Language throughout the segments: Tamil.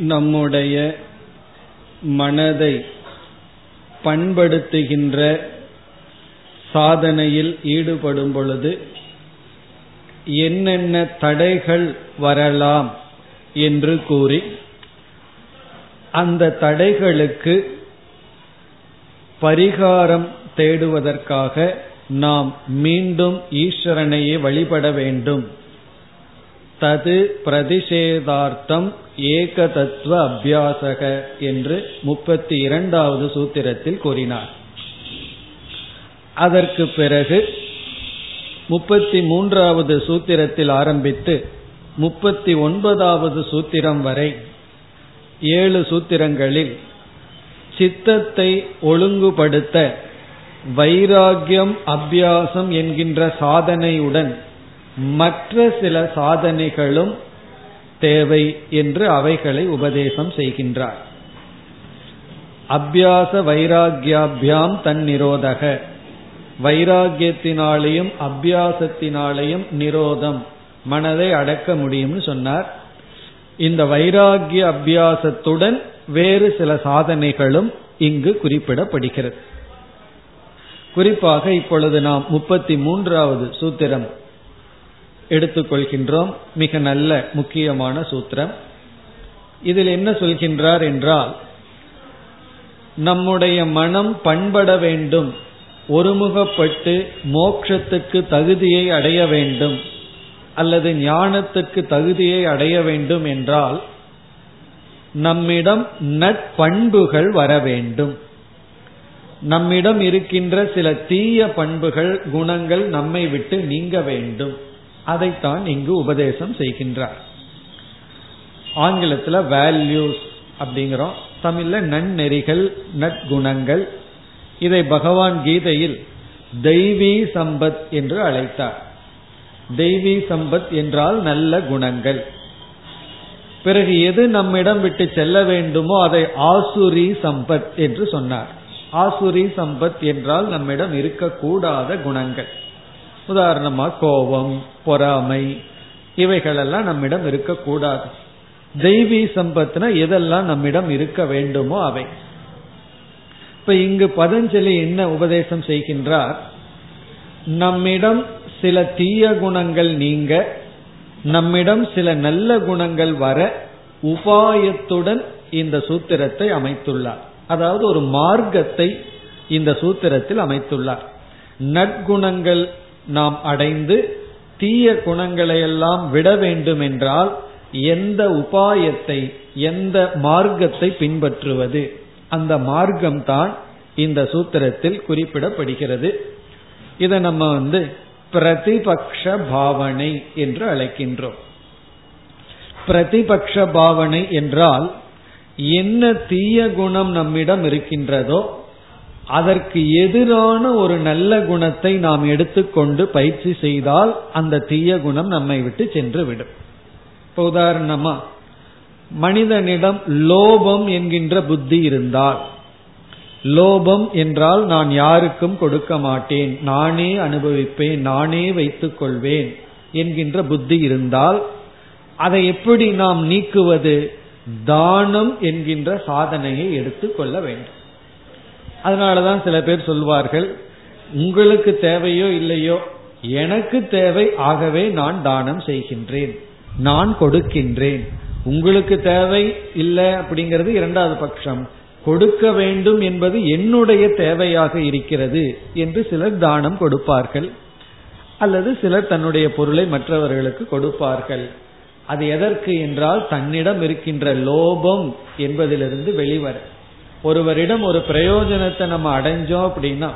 நம்முடைய மனதை பண்படுத்துகின்ற சாதனையில் ஈடுபடும் பொழுது என்னென்ன தடைகள் வரலாம் என்று கூறி அந்த தடைகளுக்கு பரிகாரம் தேடுவதற்காக நாம் மீண்டும் ஈஸ்வரனையே வழிபட வேண்டும். தது பிரதிஷேதார்த்தம் ஏக தத்துவ அபியாசக என்று முப்பத்தி இரண்டாவது சூத்திரத்தில் கூறினார். அதற்கு பிறகு முப்பத்தி மூன்றாவது சூத்திரத்தில் ஆரம்பித்து முப்பத்தி ஒன்பதாவது சூத்திரம் வரை ஏழு சூத்திரங்களில் சித்தத்தை ஒழுங்குபடுத்த வைராகியம் அபியாசம் என்கின்ற சாதனையுடன் மற்ற சில சாதனைகளும் தேவை என்று அவைகளை உபதேசம் செய்கின்றார். அபியாச வைராகியாபியாம் தன் நிரோதக. வைராகியத்தினாலேயும் அபியாசத்தினாலேயும் நிரோதம் மனதை அடக்க முடியும்னு சொன்னார். இந்த வைராகிய அபியாசத்துடன் வேறு சில சாதனைகளும் இங்கு குறிப்பிடப்படுகிறது. குறிப்பாக இப்பொழுது நாம் முப்பத்தி மூன்றாவது சூத்திரம் எடுத்துக்கொள்கின்றோம். மிக நல்ல முக்கியமான சூத்திரம். இதில் என்ன சொல்கின்றார் என்றால் நம்முடைய மனம் பண்பட வேண்டும். ஒருமுகப்பட்டு மோட்சத்துக்கு தகுதியை அடைய வேண்டும். அல்லது ஞானத்துக்கு தகுதியை அடைய வேண்டும் என்றால் நம்மிடம் நட்பண்புகள் வர வேண்டும். நம்மிடம் இருக்கின்ற சில தீய பண்புகள் குணங்கள் நம்மை விட்டு நீங்க வேண்டும். அதைத்தான் இங்கு உபதேசம் செய்கின்றார். ஆங்கிலத்தில் வேல்யூஸ் அப்படிங்கிறோம். தமிழ்ல நன்னெறிகள் நற்குணங்கள். இதை பகவான் கீதையில் தெய்வீ சம்பத் என்று அழைத்தார். தெய்வீ சம்பத் என்றால் நல்ல குணங்கள். பிறகு எது நம்மிடம் விட்டு செல்ல வேண்டுமோ அதை ஆசுரி சம்பத் என்று சொன்னார். ஆசுரி சம்பத் என்றால் நம்மிடம் இருக்கக்கூடாத குணங்கள். உதாரணமா கோபம் பொறாமை இவைகளெல்லாம் நம்மிடம் இருக்கக்கூடாது. தெய்வீ சம்பத்னா எதெல்லாம் நம்மிடம் இருக்க வேண்டுமோ அவை. இப்ப இங்கு பதஞ்சலி என்ன உபதேசம் செய்கின்றார்? நம்மிடம் சில தீய குணங்கள் நீங்க நம்மிடம் சில நல்ல குணங்கள் வர உபாயத்துடன் இந்த சூத்திரத்தை அமைத்துள்ளார். அதாவது ஒரு மார்க்கத்தை இந்த சூத்திரத்தில் அமைத்துள்ளார். நற்குணங்கள் நாம் அடைந்து தீய குணங்களை எல்லாம் விட வேண்டும் என்றால் எந்த உபாயத்தை எந்த மார்க்கத்தை பின்பற்றுவது? அந்த மார்க்கம்தான் இந்த சூத்திரத்தில் குறிப்பிடப்படுகிறது. இதை நம்ம வந்து பிரதிபக்ஷ பாவனை என்று அழைக்கின்றோம். பிரதிபக்ஷ பாவனை என்றால் என்ன தீய குணம் நம்மிடம் இருக்கின்றதோ அதற்கு எதிரான ஒரு நல்ல குணத்தை நாம் எடுத்துக்கொண்டு பயிற்சி செய்தால் அந்த தீய குணம் நம்மை விட்டு சென்று விடும் இப்போ உதாரணமா மனிதனிடம் லோபம் என்கின்ற புத்தி இருந்தால் லோபம் என்றால் நான் யாருக்கும் கொடுக்க மாட்டேன் நானே அனுபவிப்பேன் நானே வைத்துக் கொள்வேன் என்கின்ற புத்தி இருந்தால் அதை எப்படி நாம் நீக்குவது? தானம் என்கின்ற சாதனையை எடுத்துக்கொள்ள வேண்டும். அதனாலதான் சில பேர் சொல்வார்கள் உங்களுக்கு தேவையோ இல்லையோ எனக்கு தேவை ஆகவே நான் தானம் செய்கின்றேன் நான் கொடுக்கின்றேன். உங்களுக்கு தேவை இல்லை அப்படிங்கிறது இரண்டாவது பட்சம். கொடுக்க வேண்டும் என்பது என்னுடைய தேவையாக இருக்கிறது என்று சிலர் தானம் கொடுப்பார்கள் அல்லது சிலர் தன்னுடைய பொருளை மற்றவர்களுக்கு கொடுப்பார்கள். அது எதற்கு என்றால் தன்னிடம் இருக்கின்ற லோபம் என்பதிலிருந்து வெளிவர. ஒருவரிடம் ஒரு பிரயோஜனத்தை நம்ம அடைஞ்சோம் அப்படின்னா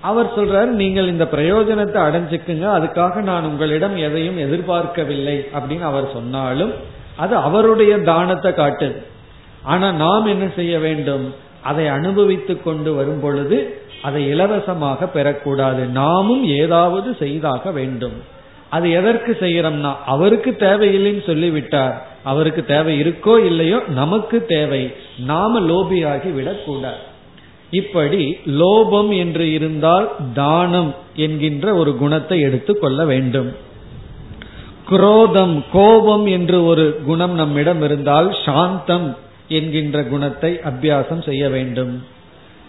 அவர் சொல்றாரு நீங்கள் இந்த பிரயோஜனத்தை அடைஞ்சுக்குங்க அதுக்காக நான் உங்களிடம் எதையும் எதிர்பார்க்கவில்லை அப்படின்னு அவர் சொன்னாலும் அது அவருடைய தானத்தை காட்டுது. ஆனா நாம் என்ன செய்ய வேண்டும்? அதை அனுபவித்துக் கொண்டு வரும் பொழுது அதை இலவசமாக பெறக்கூடாது. நாமும் ஏதாவது செய்தாக வேண்டும். அது எதற்கு செய்யறோம்னா அவருக்கு தேவையில்லைன்னு சொல்லிவிட்டார். அவருக்கு தேவை இருக்கோ இல்லையோ நமக்கு தேவை. நாம லோபியாகி விடக்கூடாது. இப்படி லோபம் என்று இருந்தால் தானம் என்கின்ற ஒரு குணத்தை எடுத்துக்கொள்ள வேண்டும். குரோதம் கோபம் என்று ஒரு குணம் நம்மிடம் இருந்தால் சாந்தம் என்கின்ற குணத்தை அபியாசம் செய்ய வேண்டும்.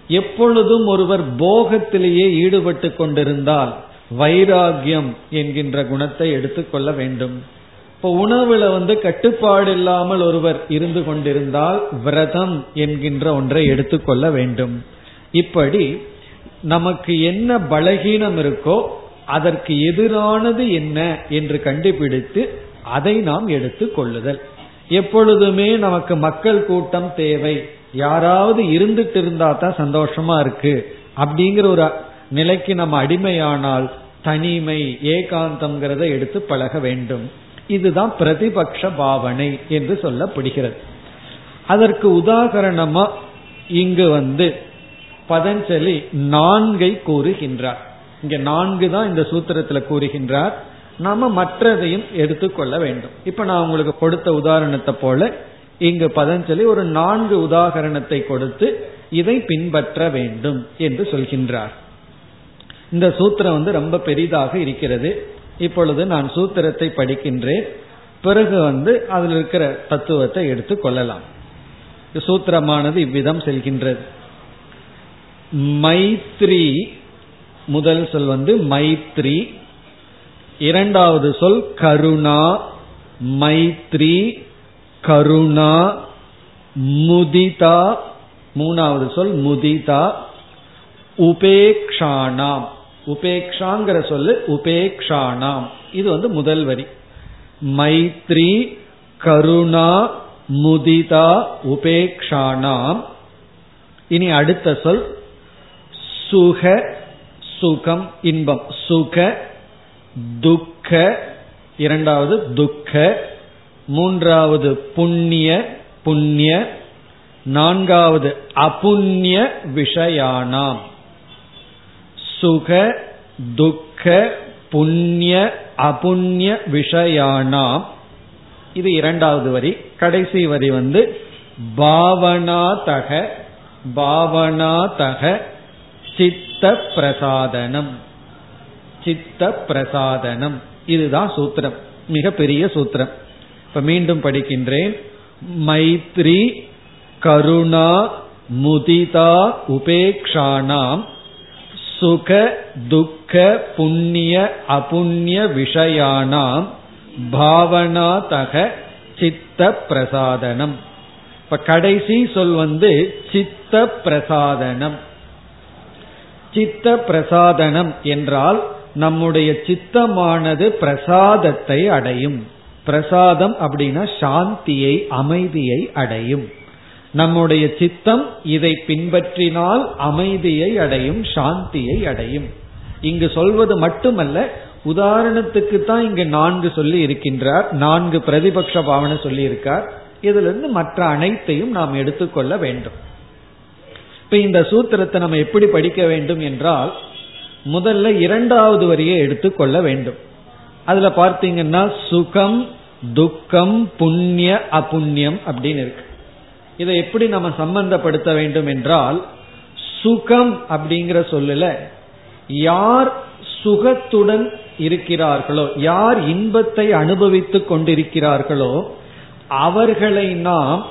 எப்பொழுதும் ஒருவர் போகத்திலேயே ஈடுபட்டு கொண்டிருந்தால் வைராகியம் என்கின்ற குணத்தை எடுத்துக்கொள்ள வேண்டும். இப்போ உணவுல வந்து கட்டுப்பாடு இல்லாமல் ஒருவர் இருந்து கொண்டிருந்தால் விரதம் என்கின்ற ஒன்றை எடுத்துக்கொள்ள வேண்டும். இப்படி நமக்கு என்ன பலகீனம் இருக்கோ அதற்கு எதிரானது என்ன என்று கண்டுபிடித்து அதை நாம் எடுத்து கொள்ளுதல். எப்பொழுதுமே நமக்கு மக்கள் கூட்டம் தேவை. யாராவது இருந்துட்டு இருந்தா தான் சந்தோஷமா இருக்கு அப்படிங்கிற ஒரு நிலைக்கு நம்ம அடிமையானால் தனிமை ஏகாந்தம்ங்கிறத எடுத்து பழக வேண்டும். இதுதான் பிரதிபக்ஷ பாவனை என்று சொல்லப்படுகிறது. அதற்கு உதாகரணமா இங்கு வந்து பதஞ்சலி நான்கை கூறுகின்றார். இங்க நான்கு தான் இந்த சூத்திரத்துல கூறுகின்றார். நாம மற்றதையும் எடுத்துக்கொள்ள வேண்டும். இப்ப நான் உங்களுக்கு கொடுத்த உதாரணத்தை போல இங்கு பதஞ்சலி ஒரு நான்கு உதாகரணத்தை கொடுத்து இதை பின்பற்ற வேண்டும் என்று சொல்கின்றார். இந்த சூத்திரம் வந்து ரொம்ப பெரிதாக இருக்கிறது. இப்பொழுது நான் சூத்திரத்தை படிக்கின்றேன். பிறகு வந்து அதில் இருக்கிற தத்துவத்தை எடுத்து கொள்ளலாம். சூத்திரமானது இவ்விதம் செல்கின்றது. மைத்ரி முதல் சொல் வந்து மைத்ரி. இரண்டாவது சொல் கருணா. மைத்ரி கருணா. முதிதா. மூணாவது சொல் முதிதா. உபேக்ஷானாம். உபேக்ஷாங்கிற சொல்லு உபேக்ஷானாம். இது வந்து முதல் வரி. மைத்ரி கருணா முதிதா உபேக்ஷானாம். இனி அடுத்த சொல் சுக சுகம் இன்பம். சுக துக்க இரண்டாவது துக்க மூன்றாவது புண்ணிய புண்ணிய நான்காவது அபுண்ணிய விஷயானாம். சுக துக்க புண்ணிய அபுண்ணிய விஷயானாம். இது இரண்டாவது வரி. கடைசி வரி வந்து பாவனாதக பாவனாதக சித்த பிரசாதனம். சித்த பிரசாதனம். இதுதான் சூத்திரம். மிக பெரிய சூத்திரம். இப்ப மீண்டும் படிக்கின்றேன். மைத்ரி கருணா முதிதா உபேக்ஷானாம். சுக துக்க புண்ணிய அபுண்ணிய விஷயானாம் பாவனாதக சித்த பிரசாதனம் இப்ப கடைசி சொல் வந்து சித்த பிரசாதனம் சித்த பிரசாதனம் என்றால் நம்முடைய சித்தமானது பிரசாதத்தை அடையும். பிரசாதம் அப்படின்னா சாந்தியை அமைதியை அடையும். நம்முடைய சித்தம் இதை பின்பற்றினால் அமைதியை அடையும் சாந்தியை அடையும். இங்கு சொல்வது மட்டுமல்ல உதாரணத்துக்கு தான் இங்கு நான்கு சொல்லி இருக்கின்றார் நான்கு பிரதிபக்ஷ பாவனை சொல்லி இருக்கார். இதிலிருந்து மற்ற அனைத்தையும் நாம் எடுத்துக்கொள்ள வேண்டும். இப்ப இந்த சூத்திரத்தை நம்ம எப்படி படிக்க வேண்டும் என்றால் முதல்ல இரண்டாவது வரியை எடுத்துக்கொள்ள வேண்டும். அதுல பார்த்தீங்கன்னா சுகம் துக்கம் புண்ணிய அபுண்ணியம் அப்படின்னு இருக்கு. இதை எப்படி நம்ம சம்பந்தப்படுத்த வேண்டும் என்றால் சுகம் அப்படிங்கிற சொல்லல யார் சுகத்துடன் இருக்கிறார்களோ யார் இன்பத்தை அனுபவித்துக் கொண்டிருக்கிறார்களோ அவர்களை நாம்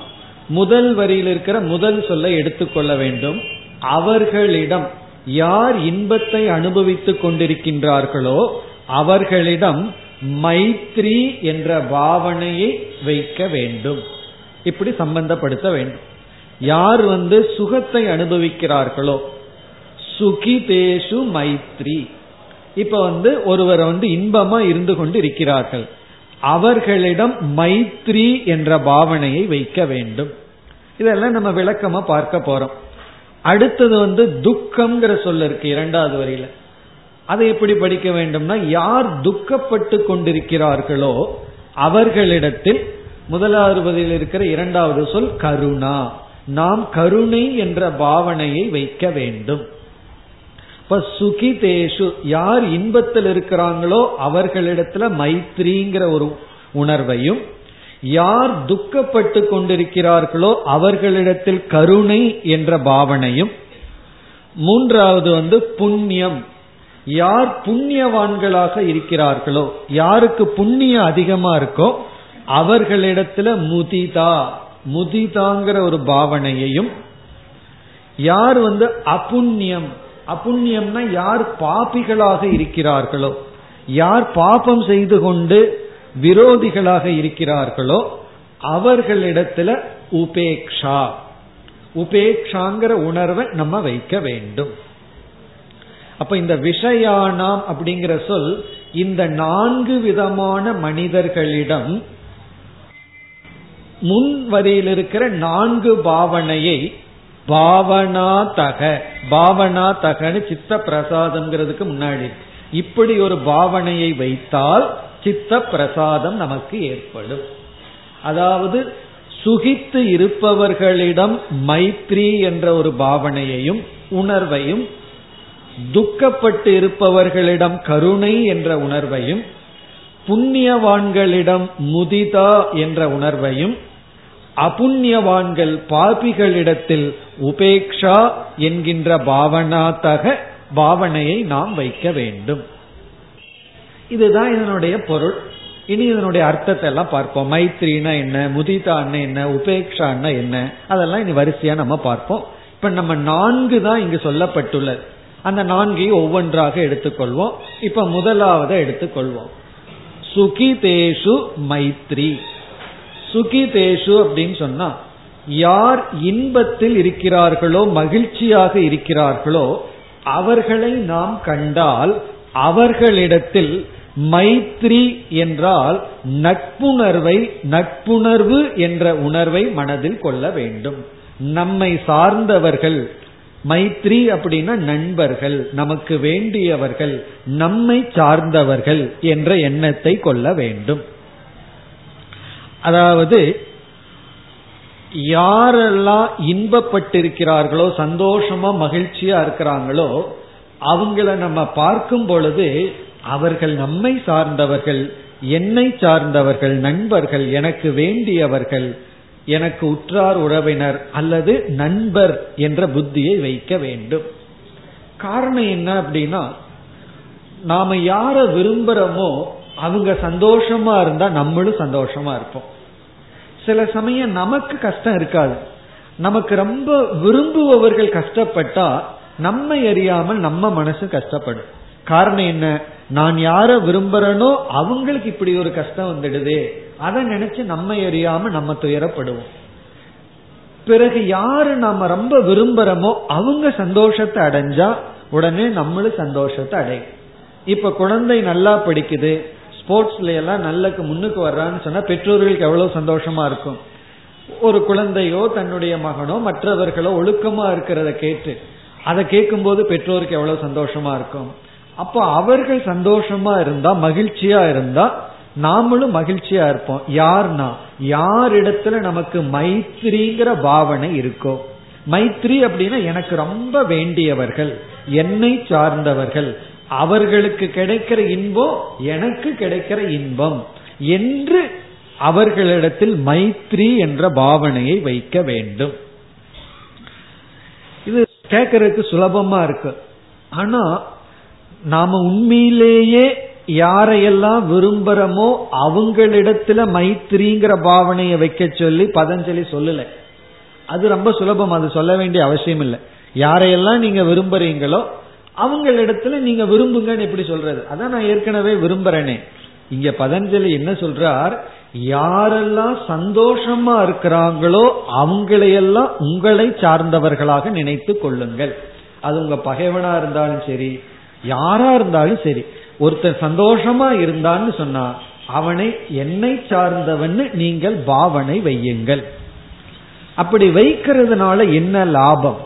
முதல் வரியில் இருக்கிற முதல் சொல்லை எடுத்துக்கொள்ள வேண்டும். அவர்களிடம் யார் இன்பத்தை அனுபவித்துக் கொண்டிருக்கின்றார்களோ அவர்களிடம் மைத்ரி என்ற பாவனையை வைக்க வேண்டும். இப்படி சம்பந்தப்படுத்த வேண்டும். யார் வந்து சுகத்தை அனுபவிக்கிறார்களோ சுகிதேஷு மைத்ரி. இப்ப வந்து ஒருவர் வந்து இன்பமா இருந்து கொண்டு இருக்கிறார்கள் அவர்களிடம் மைத்ரி என்ற பாவனையை வைக்க வேண்டும். இதெல்லாம் நம்ம விளக்கமா பார்க்க போறோம். அடுத்தது வந்து துக்கம்ங்கிற சொல்ல இருக்கு இரண்டாவது வரியில. அதை எப்படி படிக்க வேண்டும்னா யார் துக்கப்பட்டு கொண்டிருக்கிறார்களோ அவர்களிடத்தில் முதலாவது இருக்கிற இரண்டாவது சொல் கருணா. நாம் கருணை என்ற பாவனையை வைக்க வேண்டும். இப்ப சுகிதேஷு யார் இன்பத்தில் இருக்கிறாங்களோ அவர்களிடத்துல மைத்ரிங்கிற ஒரு உணர்வையும் யார் துக்கப்பட்டு கொண்டிருக்கிறார்களோ அவர்களிடத்தில் கருணை என்ற பாவனையும் மூன்றாவது வந்து புண்ணியம். யார் புண்ணியவான்களாக இருக்கிறார்களோ யாருக்கு புண்ணியம் அதிகமா இருக்கோ அவர்களிடத்துல முதிதா முதிதாங்கிற ஒரு பாவனையையும் யார் வந்து அப்புண்ணியம் அபுண்ணியம்னா யார் பாபிகளாக இருக்கிறார்களோ யார் பாபம் செய்து கொண்டு விரோதிகளாக இருக்கிறார்களோ அவர்களிடத்துல உபேக்ஷா. உபேக்ஷாங்கிற உணர்வை நம்ம வைக்க வேண்டும். அப்ப இந்த விஷயானாம் அப்படிங்கிற சொல் இந்த நான்கு விதமான மனிதர்களிடம் முன் வரியில் இருக்கிற நான்கு பாவனையை பாவனா தக பாவனா தகன்னு சித்த பிரசாதம்ங்கிறதுக்கு முன்னாடி. இப்படி ஒரு பாவனையை வைத்தால் சித்த பிரசாதம் நமக்கு ஏற்படும். அதாவது சுகித்து இருப்பவர்களிடம் மைத்ரி என்ற ஒரு பாவனையையும் உணர்வையும் துக்கப்பட்டு இருப்பவர்களிடம் கருணை என்ற உணர்வையும் புண்ணியவான்களிடம் முதிதா என்ற உணர்வையும் அபுண்ணியவான்கள் பாபிகளிடத்தில் உபேக்ஷா என்கின்ற பாவனாத்தக பாவனையை நாம் வைக்க வேண்டும். இதுதான் இதனுடைய பொருள். இனி இதனுடைய அர்த்தத்தை எல்லாம் பார்ப்போம். மைத்ரினா என்ன முதிதான்னா என்ன உபேக்ஷான்னா என்ன அதெல்லாம் இனி வரிசையா நம்ம பார்ப்போம். இப்ப நம்ம நான்கு தான் இங்கு சொல்லப்பட்டுள்ளது. அந்த நான்கையும் ஒவ்வொன்றாக எடுத்துக்கொள்வோம். இப்ப முதலாவதை எடுத்துக்கொள்வோம். சுகிதேஷு மைத்ரி. சுகிதேஷு அப்படின்னு சொன்னா யார் இன்பத்தில் இருக்கிறார்களோ மகிழ்ச்சியாக இருக்கிறார்களோ அவர்களை நாம் கண்டால் அவர்களிடத்தில் மைத்ரி என்றால் நட்புணர்வை நட்புணர்வு என்ற உணர்வை மனதில் கொள்ள வேண்டும். நம்மை சார்ந்தவர்கள் மைத்ரி அப்படின்னா நண்பர்கள் நமக்கு வேண்டியவர்கள் நம்மை சார்ந்தவர்கள் என்ற எண்ணத்தை கொள்ள வேண்டும். அதாவது யாரெல்லாம் இன்பப்பட்டிருக்கிறார்களோ சந்தோஷமா மகிழ்ச்சியா இருக்கிறாங்களோ அவங்கள நம்ம பார்க்கும் பொழுது அவர்கள் நம்மை சார்ந்தவர்கள் என்னை சார்ந்தவர்கள் நண்பர்கள் எனக்கு வேண்டியவர்கள் எனக்கு உற்றார் உறவினர் அல்லது நண்பர் என்ற புத்தியை வைக்க வேண்டும். காரணம் என்ன அப்படின்னா நாம யார விரும்புறோமோ அவங்க சந்தோஷமா இருந்தா நம்மளும் சந்தோஷமா இருப்போம். சில சமயம் நமக்கு கஷ்டம் இருக்காது. நமக்கு ரொம்ப விரும்புபவர்கள் கஷ்டப்பட்டா நம்மை அறியாமல் நம்ம மனசு கஷ்டப்படும். காரணம் என்ன? நான் யார விரும்புறேனோ அவங்களுக்கு இப்படி ஒரு கஷ்டம் வந்துடுதே. அதை நினைச்சு நம்ம அறியாமல் நம்ம துயரப்படுவோம். பிறகு யாரு நாம ரொம்ப விரும்புறோமோ அவங்க சந்தோஷத்தை அடைஞ்சா உடனே நம்மளும் சந்தோஷத்தை அடையும். இப்ப குழந்தை நல்லா படிக்குது. ஸ்போர்ட்ஸ்ல எல்லாம் நல்லக்கு முன்னுக்கு வர்றான்னு சொன்னா பெற்றோர்களுக்கு எவ்வளவு சந்தோஷமா இருக்கும். ஒரு குழந்தையோ தன்னுடைய மகனோ மற்றவர்களோ ஒழுக்கமா இருக்கிறத கேட்டு அதை கேட்கும் போது பெற்றோருக்கு எவ்வளவு சந்தோஷமா இருக்கும். அப்போ அவர்கள் சந்தோஷமா இருந்தா மகிழ்ச்சியா இருந்தா நாமளும் மகிழ்ச்சியா இருப்போம். யார்னா யார் இடத்துல நமக்கு மைத்ரிங்கிற பாவனை இருக்கோ. மைத்ரி அப்படின்னா எனக்கு ரொம்ப வேண்டியவர்கள் என்னை சார்ந்தவர்கள் அவர்களுக்கு கிடைக்கிற இன்பம் எனக்கு கிடைக்கிற இன்பம் என்று அவர்களிடத்தில் மைத்ரி என்ற பாவனையை வைக்க வேண்டும். இது கேட்கறதுக்கு சுலபமா இருக்கு. ஆனா நாம உண்மையிலேயே யாரையெல்லாம் விரும்புறமோ அவங்களிடத்துல மைத்திரிங்கிற பாவனையை வைக்க சொல்லி பதஞ்சலி சொல்லல. அது ரொம்ப சுலபம். அது சொல்ல வேண்டிய அவசியம் இல்லை யாரையெல்லாம் நீங்க விரும்புறீங்களோ அவங்களிடத்துல நீங்க விரும்புங்கன்னு எப்படி சொல்றது? அதான் நான் ஏற்கனவே விரும்புறேனே. இங்க பதஞ்சலி என்ன சொல்றார்? யாரெல்லாம் சந்தோஷமா இருக்கிறாங்களோ அவங்களையெல்லாம் உங்களை சார்ந்தவர்களாக நினைத்து கொள்ளுங்கள். அது உங்க பகைவனா இருந்தாலும் சரி யாரா இருந்தாலும் சரி ஒருத்தர் சந்தோஷமா இருந்தான்னு சொன்னா அவனை என்னை சார்ந்தவன் நீங்கள் பாவனை வையுங்கள். அப்படி வைக்கிறதுனால என்ன லாபம்?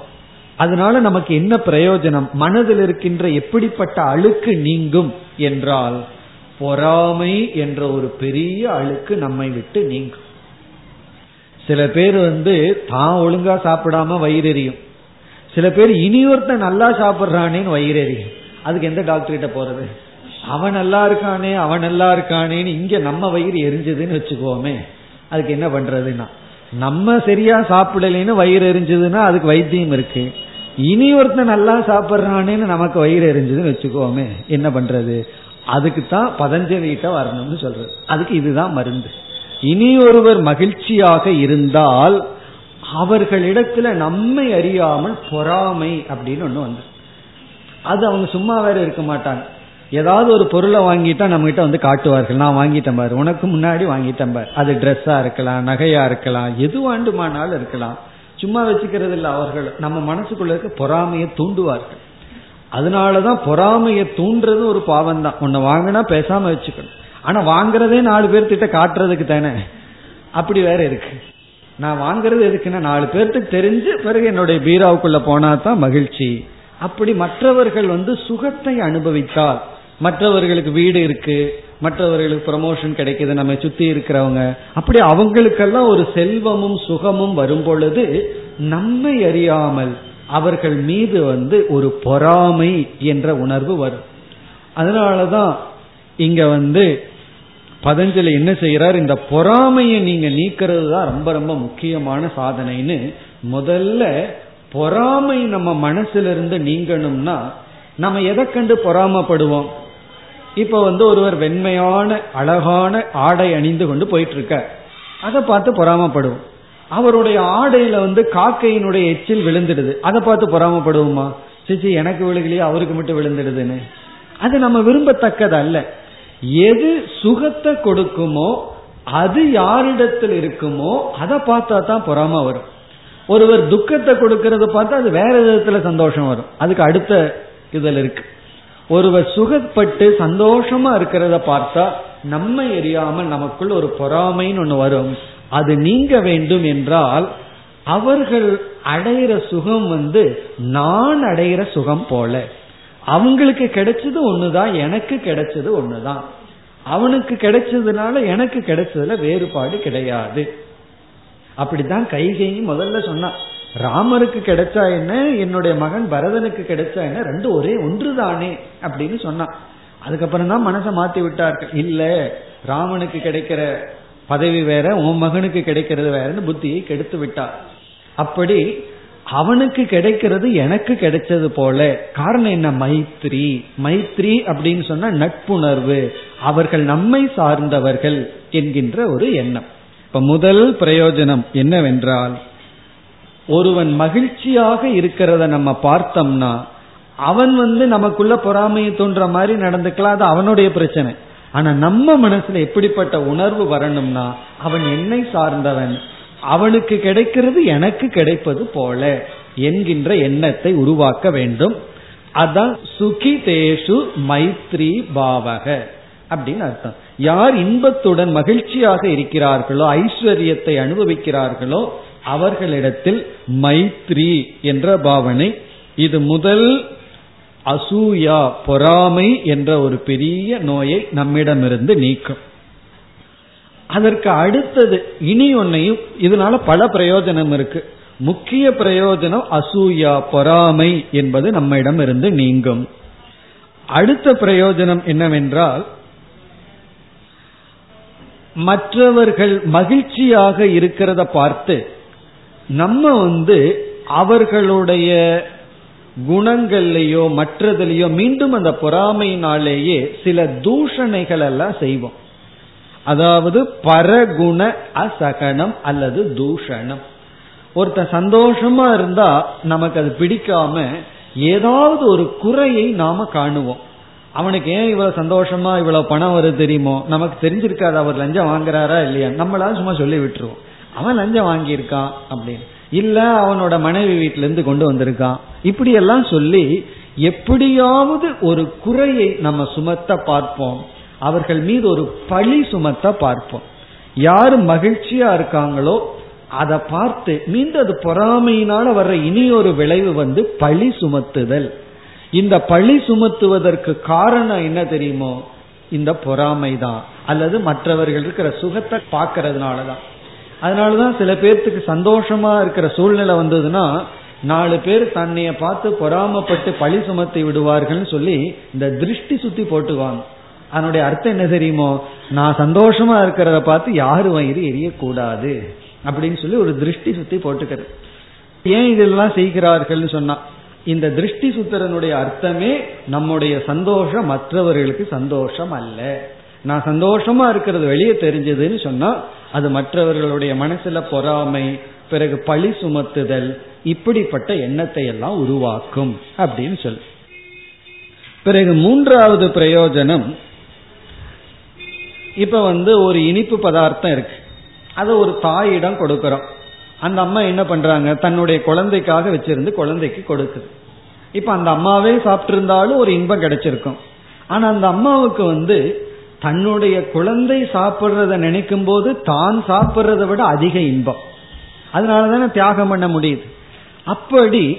அதனால நமக்கு என்ன பிரயோஜனம்? மனதில் இருக்கின்ற எப்படிப்பட்ட அழுக்கு நீங்கும் என்றால் பொறாமை என்ற ஒரு பெரிய அழுக்கு நம்மை விட்டு நீங்கும். சில பேர் வந்து தான் ஒழுங்கா சாப்பிடாம வயிறெறியும் சில பேர் இனியொருத்த நல்லா சாப்பிட்றானேன்னு வயிறெறியும் அதுக்கு எந்த டாக்டர் கிட்ட போறது? அவன் நல்லா இருக்கானே அவன் நல்லா இருக்கானேன்னு இங்க நம்ம வயிறு எரிஞ்சதுன்னு வச்சுக்கோமே. அதுக்கு என்ன பண்றதுன்னா நம்ம சரியா சாப்பிடலைன்னு வயிறு எரிஞ்சதுன்னா அதுக்கு வைத்தியம் இருக்கு. இனி ஒருத்தன் நல்லா சாப்பிட்றானேன்னு நமக்கு வயிறு எரிஞ்சதுன்னு வச்சுக்கோமே என்ன பண்றது? அதுக்கு தான் பதஞ்சலிகிட்ட வரணும்னு சொல்றது. அதுக்கு இதுதான் மருந்து. இனி ஒருவர் மகிழ்ச்சியாக இருந்தால் அவர்களிடத்துல நம்மை அறியாமல் பொறாமை அப்படின்னு ஒன்று வந்து அது அவங்க சும்மா வேற இருக்க மாட்டாங்க. ஏதாவது ஒரு பொருளை வாங்கிட்டா நம்ம கிட்ட வந்து காட்டுவார்கள். நான் வாங்கிட்டேன் பாரு. உனக்கு முன்னாடி வாங்கிட்டேன் பாரு. அது ட்ரெஸ்ஸா இருக்கலாம் நகையா இருக்கலாம் எது வேண்டுமானாலும் இருக்கலாம். சும்மா வச்சுக்கிறது இல்லை அவர்கள். நம்ம மனசுக்குள்ள இருக்க பொறாமையை தூண்டுவார்கள். அதனாலதான் பொறாமையை தூண்டுறது ஒரு பாவம் தான் உன்னை வாங்கினா பேசாம வச்சுக்கணும். ஆனா வாங்குறதே நாலு பேர்த்திட்ட காட்டுறதுக்கு தானே. அப்படி வேற இருக்கு. நான் வாங்குறது எதுக்குன்னா நாலு பேர்த்துக்கு தெரிஞ்சு பிறகு என்னுடைய பீராவுக்குள்ள போனா தான் மகிழ்ச்சி. அப்படி மற்றவர்கள் வந்து சுகத்தை அனுபவித்தால் மற்றவர்களுக்கு வீடு இருக்கு மற்றவர்களுக்கு ப்ரமோஷன் கிடைக்குது நம்ம சுத்தி இருக்கிறவங்க. அப்படி அவங்களுக்கெல்லாம் ஒரு செல்வமும் சுகமும் வரும் பொழுது நம்மை அறியாமல் அவர்கள் மீது வந்து ஒரு பொறாமை என்ற உணர்வு வரும். அதனாலதான் இங்க வந்து பதஞ்சலி என்ன செய்யறார் இந்த பொறாமையை நீங்க நீக்கிறது தான் ரொம்ப ரொம்ப முக்கியமான சாதனைன்னு முதல்ல பொறாமை நம்ம மனசுல இருந்து நீங்கணும்னா நம்ம எதை கண்டு பொறாமப்படுவோம்? இப்ப வந்து ஒருவர் வெண்மையான அழகான ஆடை அணிந்து கொண்டு போயிட்டு இருக்க அதை பார்த்து பொறாமப்படுவோம். அவருடைய ஆடையில வந்து காக்கையினுடைய எச்சில் விழுந்துடுது. அதை பார்த்து பொறாமப்படுவோமா? சிச்சி எனக்கு விழுகலையே அவருக்கு மட்டும் விழுந்துடுதுன்னு. அது நம்ம விரும்பத்தக்கது அல்ல எது சுகத்தை கொடுக்குமோ அது யாரிடத்தில் இருக்குமோ அதை பார்த்தா தான் பொறாம வரும். ஒருவர் துக்கத்தை கொடுக்கறத பார்த்தா அது வேற விதத்துல சந்தோஷம் வரும். அதுக்கு அடுத்த இதில் இருக்கு. ஒருவர் சுகப்பட்டு சந்தோஷமா இருக்கிறத பார்த்தா நம்ம எரியாமல் நமக்குள் ஒரு பொறாமைன்னு ஒன்று வரும். அது நீங்க வேண்டும் என்றால் அவர்கள் அடையிற சுகம் வந்து நான் அடையிற சுகம் போல. அவங்களுக்கு கிடைச்சது ஒண்ணுதான் எனக்கு கிடைச்சது ஒண்ணுதான். அவனுக்கு கிடைச்சதுனால எனக்கு கிடைச்சதுல வேறுபாடு கிடையாது. அப்படித்தான் கைகையும் முதல்ல சொன்னான். ராமருக்கு கிடைச்சா என்ன? என்னுடைய மகன் பரதனுக்கு கிடைச்சா என்ன? ரெண்டு ஒரே ஒன்று தானே அப்படின்னு சொன்னான். அதுக்கப்புறம் தான் மனசை மாத்தி விட்டார்கள். இல்ல ராமனுக்கு கிடைக்கிற பதவி வேற உன் மகனுக்கு கிடைக்கிறது வேறன்னு புத்தியை கெடுத்து விட்டார். அப்படி அவனுக்கு கிடைக்கிறது எனக்கு கிடைச்சது போல. காரணம் என்ன? மைத்ரி. மைத்ரி அப்படின்னு சொன்னா நட்புணர்வு. அவர்கள் நம்மை சார்ந்தவர்கள் என்கின்ற ஒரு எண்ணம். இப்ப முதல் பிரயோஜனம் என்னவென்றால் ஒருவன் மகிழ்ச்சியாக இருக்கிறத நம்ம பார்த்தோம்னா அவன் வந்து நமக்குள்ள பொறாமையை தோன்ற மாதிரி நடந்துக்கலாம் அது அவனுடைய பிரச்சனை. ஆனா நம்ம மனசுல எப்படிப்பட்ட உணர்வு வரணும்னா அவன் என்னை சார்ந்தவன். அவனுக்கு கிடைக்கிறது எனக்கு கிடைப்பது போல என்கின்ற எண்ணத்தை உருவாக்க வேண்டும். அதான் சுகி தேஷு மைத்ரி பாவக அப்படின்னு அர்த்தம். யார் இன்பத்துடன் மகிழ்ச்சியாக இருக்கிறார்களோ ஐஸ்வர்யத்தை அனுபவிக்கிறார்களோ அவர்களிடத்தில் மைத்ரி என்ற பாவனை இது முதல் அசூயா பொறாமை என்ற ஒரு பெரிய நோயை நம்மிடமிருந்து நீக்கும். அதற்கு அடுத்தது இனி ஒன்னையும் இதனால பல பிரயோஜனம் இருக்கு. முக்கிய பிரயோஜனம் அசூயா பொறாமை என்பது நம்மிடம் இருந்து நீங்கும். அடுத்த பிரயோஜனம் என்னவென்றால் மற்றவர்கள் மகிழ்ச்சியாக இருக்கிறத பார்த்து நம்ம வந்து அவர்களுடைய குணங்கள்லயோ மற்றதுலயோ மீண்டும் அந்த பொறாமையினாலேயே சில தூஷணைகள் எல்லாம் செய்வோம். அதாவது பரகுண அசகனம் அல்லது தூஷணம். ஒருத்த சந்தோஷமா இருந்தா நமக்கு அது பிடிக்காம ஏதாவது ஒரு குறையை நாம காணுவோம். அவனுக்கு ஏன் இவ்வளவு சந்தோஷமா இவ்வளவு பணம் வருது தெரியுமோ? நமக்கு தெரிஞ்சிருக்காது அவர் லஞ்சம் வாங்குறாரா இல்லையா? நம்மளால சும்மா சொல்லி விட்டுருவோம் அவன் லஞ்சம் வாங்கியிருக்கான் அப்படின்னு. இல்ல அவனோட மனைவி வீட்டில இருந்து கொண்டு வந்திருக்கான். இப்படி எல்லாம் சொல்லி எப்படியாவது ஒரு குறையை நம்ம சுமத்த பார்ப்போம். அவர்கள் மீது ஒரு பழி சுமத்த பார்ப்போம். யாரு மகிழ்ச்சியா இருக்காங்களோ அதை பார்த்து மீண்டும் அது பொறாமையினால வர்ற இனி ஒரு விளைவு வந்து பழி சுமத்துதல். இந்த பழி சுமத்துவதற்கு காரணம் என்ன தெரியுமோ? இந்த பொறாமை தான் அல்லது மற்றவர்கள் இருக்கிற சுகத்தை பார்க்கறதுனாலதான். அதனாலதான் சில பேர்த்துக்கு சந்தோஷமா இருக்கிற சூழ்நிலை வந்ததுன்னா நாலு பேர் தன்னைய பார்த்து பொறாமப்பட்டு பழி சுமத்தி விடுவார்கள்னு சொல்லி இந்த திருஷ்டி சுத்தி போட்டுவாங்க அதனுடைய அர்த்தம் என்ன தெரியுமோ? நான் சந்தோஷமா இருக்கிறத பார்த்து யாரு வயிறு எரியக்கூடாது? அப்படின்னு சொல்லி ஒரு திருஷ்டி சுத்தி போட்டுக்கிறது. ஏன் இதெல்லாம் செய்கிறார்கள்னு சொன்னா இந்த திருஷ்டி சுத்திரனுடைய அர்த்தமே நம்முடைய சந்தோஷம் மற்றவர்களுக்கு சந்தோஷம் அல்ல. நான் சந்தோஷமா இருக்கிறது வெளியே தெரிஞ்சதுன்னு சொன்னா அது மற்றவர்களுடைய மனசுல பொறாமை பிறகு பழி சுமத்துதல் இப்படிப்பட்ட எண்ணத்தை எல்லாம் உருவாக்கும் அப்படின்னு சொல்லு. பிறகு மூன்றாவது பிரயோஜனம் இப்ப வந்து ஒரு இனிப்பு பதார்த்தம் இருக்கு. அதை ஒரு தாயிடம் கொடுக்கறோம். அந்த அம்மா என்ன பண்றாங்க? தன்னுடைய குழந்தைக்காக வச்சிருந்து குழந்தைக்கு கொடுக்குது. இப்ப அந்த அம்மாவே சாப்பிட்டு இருந்தாலும் ஒரு இன்பம் கிடைச்சிருக்கும். ஆனா அந்த அம்மாவுக்கு வந்து தன்னுடைய குழந்தை சாப்பிட்றத நினைக்கும் போது தான் சாப்பிட்றத விட அதிக இன்பம். அதனாலதானே தியாகம் பண்ண முடியுது. அப்படி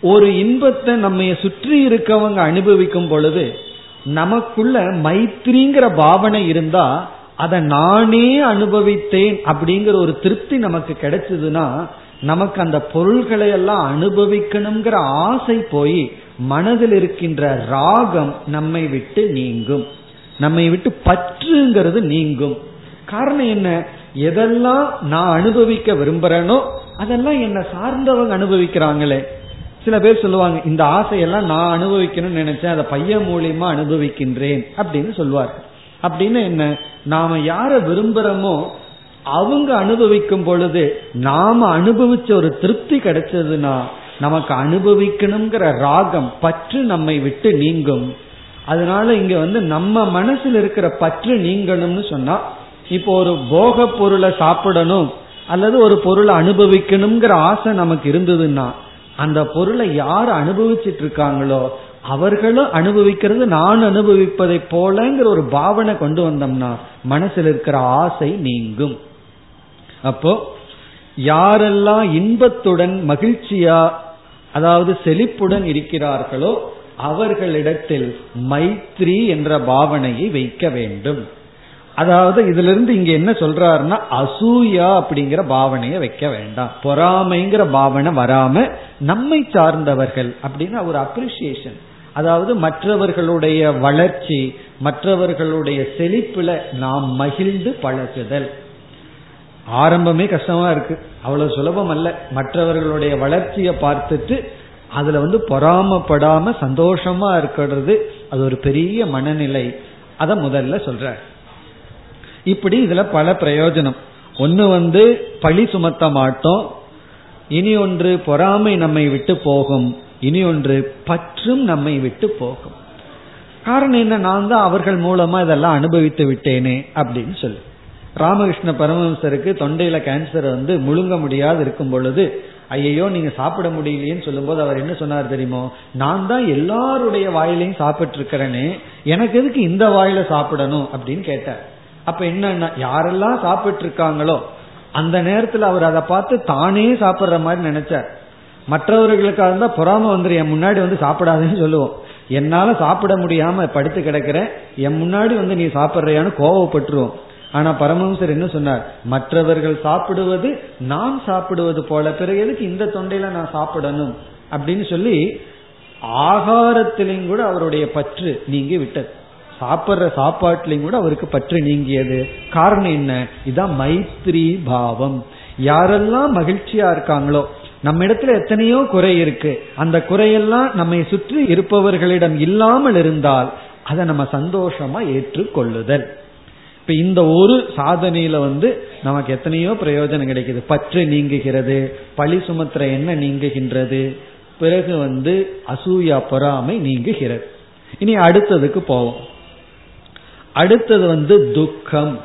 ஒரு இன்பத்தை நம்ம சுற்றி இருக்கவங்க அனுபவிக்கும் பொழுது நமக்குள்ள மைத்திரிங்கிற பாவனை இருந்தா அதை நானே அனுபவித்தேன் அப்படிங்கிற ஒரு திருப்தி நமக்கு கிடைச்சதுன்னா நமக்கு அந்த பொருள்களை எல்லாம் அனுபவிக்கணுங்கிற ஆசை போய் மனதில் இருக்கின்ற ராகம் நம்மை விட்டு நீங்கும். நம்மை விட்டு பற்றுங்கிறது நீங்கும். காரணம் என்ன? எதெல்லாம் நான் அனுபவிக்க விரும்புறேனோ அதெல்லாம் என்ன சார்ந்தவங்க அனுபவிக்கிறாங்களே. சில பேர் சொல்லுவாங்க இந்த ஆசையெல்லாம் நான் அனுபவிக்கணும்னு நினைச்சேன் அதை பையன் மூலியமா அனுபவிக்கின்றேன் அப்படின்னு சொல்லுவார் அப்படின்னு என்ன? நாம யார விரும்புறோமோ அவங்க அனுபவிக்கும் பொழுது நாம அனுபவிச்ச ஒரு திருப்தி கிடைச்சதுன்னா நமக்கு அனுபவிக்கணுங்கிற ராகம் பற்று நம்மை விட்டு நீங்கும். அதனால இங்க வந்து நம்ம மனசுல இருக்கிற பற்று நீங்கணும்னு சொன்னா இப்போ ஒரு போக பொருளை சாப்பிடணும் அல்லது ஒரு பொருளை அனுபவிக்கணுங்கிற ஆசை நமக்கு இருந்ததுன்னா அந்த பொருளை யார் அனுபவிச்சிட்டு இருக்காங்களோ அவர்களும் அனுபவிக்கிறது நான் அனுபவிப்பதை போலங்கிற ஒரு பாவனை கொண்டு வந்தோம்னா மனசில் இருக்கிற ஆசை நீங்கும். அப்போ யாரெல்லாம் இன்பத்துடன் மகிழ்ச்சியா அதாவது செழிப்புடன் இருக்கிறார்களோ அவர்களிடத்தில் மைத்ரி என்ற பாவனையை வைக்க வேண்டும். அதாவது இதுல இருந்து இங்க என்ன சொல்றாருன்னா அசூயா அப்படிங்கிற பாவனையை வைக்க வேண்டாம். பொறாமைங்கிற பாவனை வராம நம்மை சார்ந்தவர்கள் அப்படின்னு ஒரு அப்ரிசியேஷன் அதாவது மற்றவர்களுடைய வளர்ச்சி மற்றவர்களுடைய செழிப்புல நாம் மகிழ்ந்து பழகுதல். ஆரம்பமே கஷ்டமா இருக்கு. அவ்வளவு சுலபம் அல்ல. மற்றவர்களுடைய வளர்ச்சியை பார்த்துட்டு அதுல வந்து பொறாமப்படாம சந்தோஷமா இருக்கிறது அது ஒரு பெரிய மனநிலை. அத முதல்ல சொல்ற. இப்படி இதுல பல பிரயோஜனம். ஒன்னு வந்து பழி சுமத்த மாட்டோம். இனி ஒன்று பொறாமை நம்மை விட்டு போகும். இனி ஒன்று பற்றும் நம்மை விட்டு போகும். காரணம் என்ன? நான் தான் அவர்கள் மூலமா இதெல்லாம் அனுபவித்து விட்டேனே அப்படின்னு சொல்லு. ராமகிருஷ்ண பரமஹம்சருக்கு தொண்டையில கேன்சர் வந்து முழுங்க முடியாது இருக்கும் பொழுது ஐயோ நீங்க சாப்பிட முடியலையேன்னு சொல்லும்போது அவர் என்ன சொன்னார் தெரியுமோ நான் தான் எல்லாருடைய வாயிலையும் சாப்பிட்டு இருக்கிறேனே எனக்கு எதுக்கு இந்த வாயில சாப்பிடணும்? அப்படின்னு கேட்டார். அப்ப என்னன்னா யாரெல்லாம் சாப்பிட்டு இருக்காங்களோ அந்த நேரத்தில் அவர் அதை பார்த்து தானே சாப்பிட்ற மாதிரி நினைச்சார். மற்றவர்களுக்காக இருந்தா பொறாம வந்துரு என் முன்னாடி வந்து சாப்பிடாதுன்னு சொல்லுவோம். என்னால சாப்பிட முடியாம படுத்து கிடக்கிறேன். என் முன்னாடி வந்து நீ சாப்பிட்றியான்னு கோவப்பட்டுருவோம். ஆனா பரமஹம்சர் என்ன சொன்னார்? மற்றவர்கள் சாப்பிடுவது நான் சாப்பிடுவது போல பிறகு எதுக்கு இந்த தொண்டையில நான் சாப்பிடணும்? அப்படின்னு சொல்லி ஆகாரத்திலையும் கூட அவருடைய பற்று நீங்கி விட்டது. சாப்பிட்ற சாப்பாட்டிலையும் கூட அவருக்கு பற்று நீங்கியது. காரணம் என்ன? இதுதான் மைத்ரி பாவம். யாரெல்லாம் மகிழ்ச்சியா இருக்காங்களோ நம்ம இடத்துல எத்தனையோ குறை இருக்கு. அந்த குறையெல்லாம் நம்மை சுற்றி இருப்பவர்களிடம் இல்லாமல் இருந்தால் அதை நம்ம சந்தோஷமா ஏற்றுக்கொள்ளுதல். இப்ப இந்த ஒரு சாதனையில வந்து நமக்கு எத்தனையோ பிரயோஜனம் கிடைக்குது. பற்று நீங்குகிறது பழி சுமத்துற என்ன நீங்குகின்றது பிறகு வந்து அசூயா பொறாமை நீங்குகிறது. இனி அடுத்ததுக்கு போவோம். அடுத்தது வந்து துக்கம்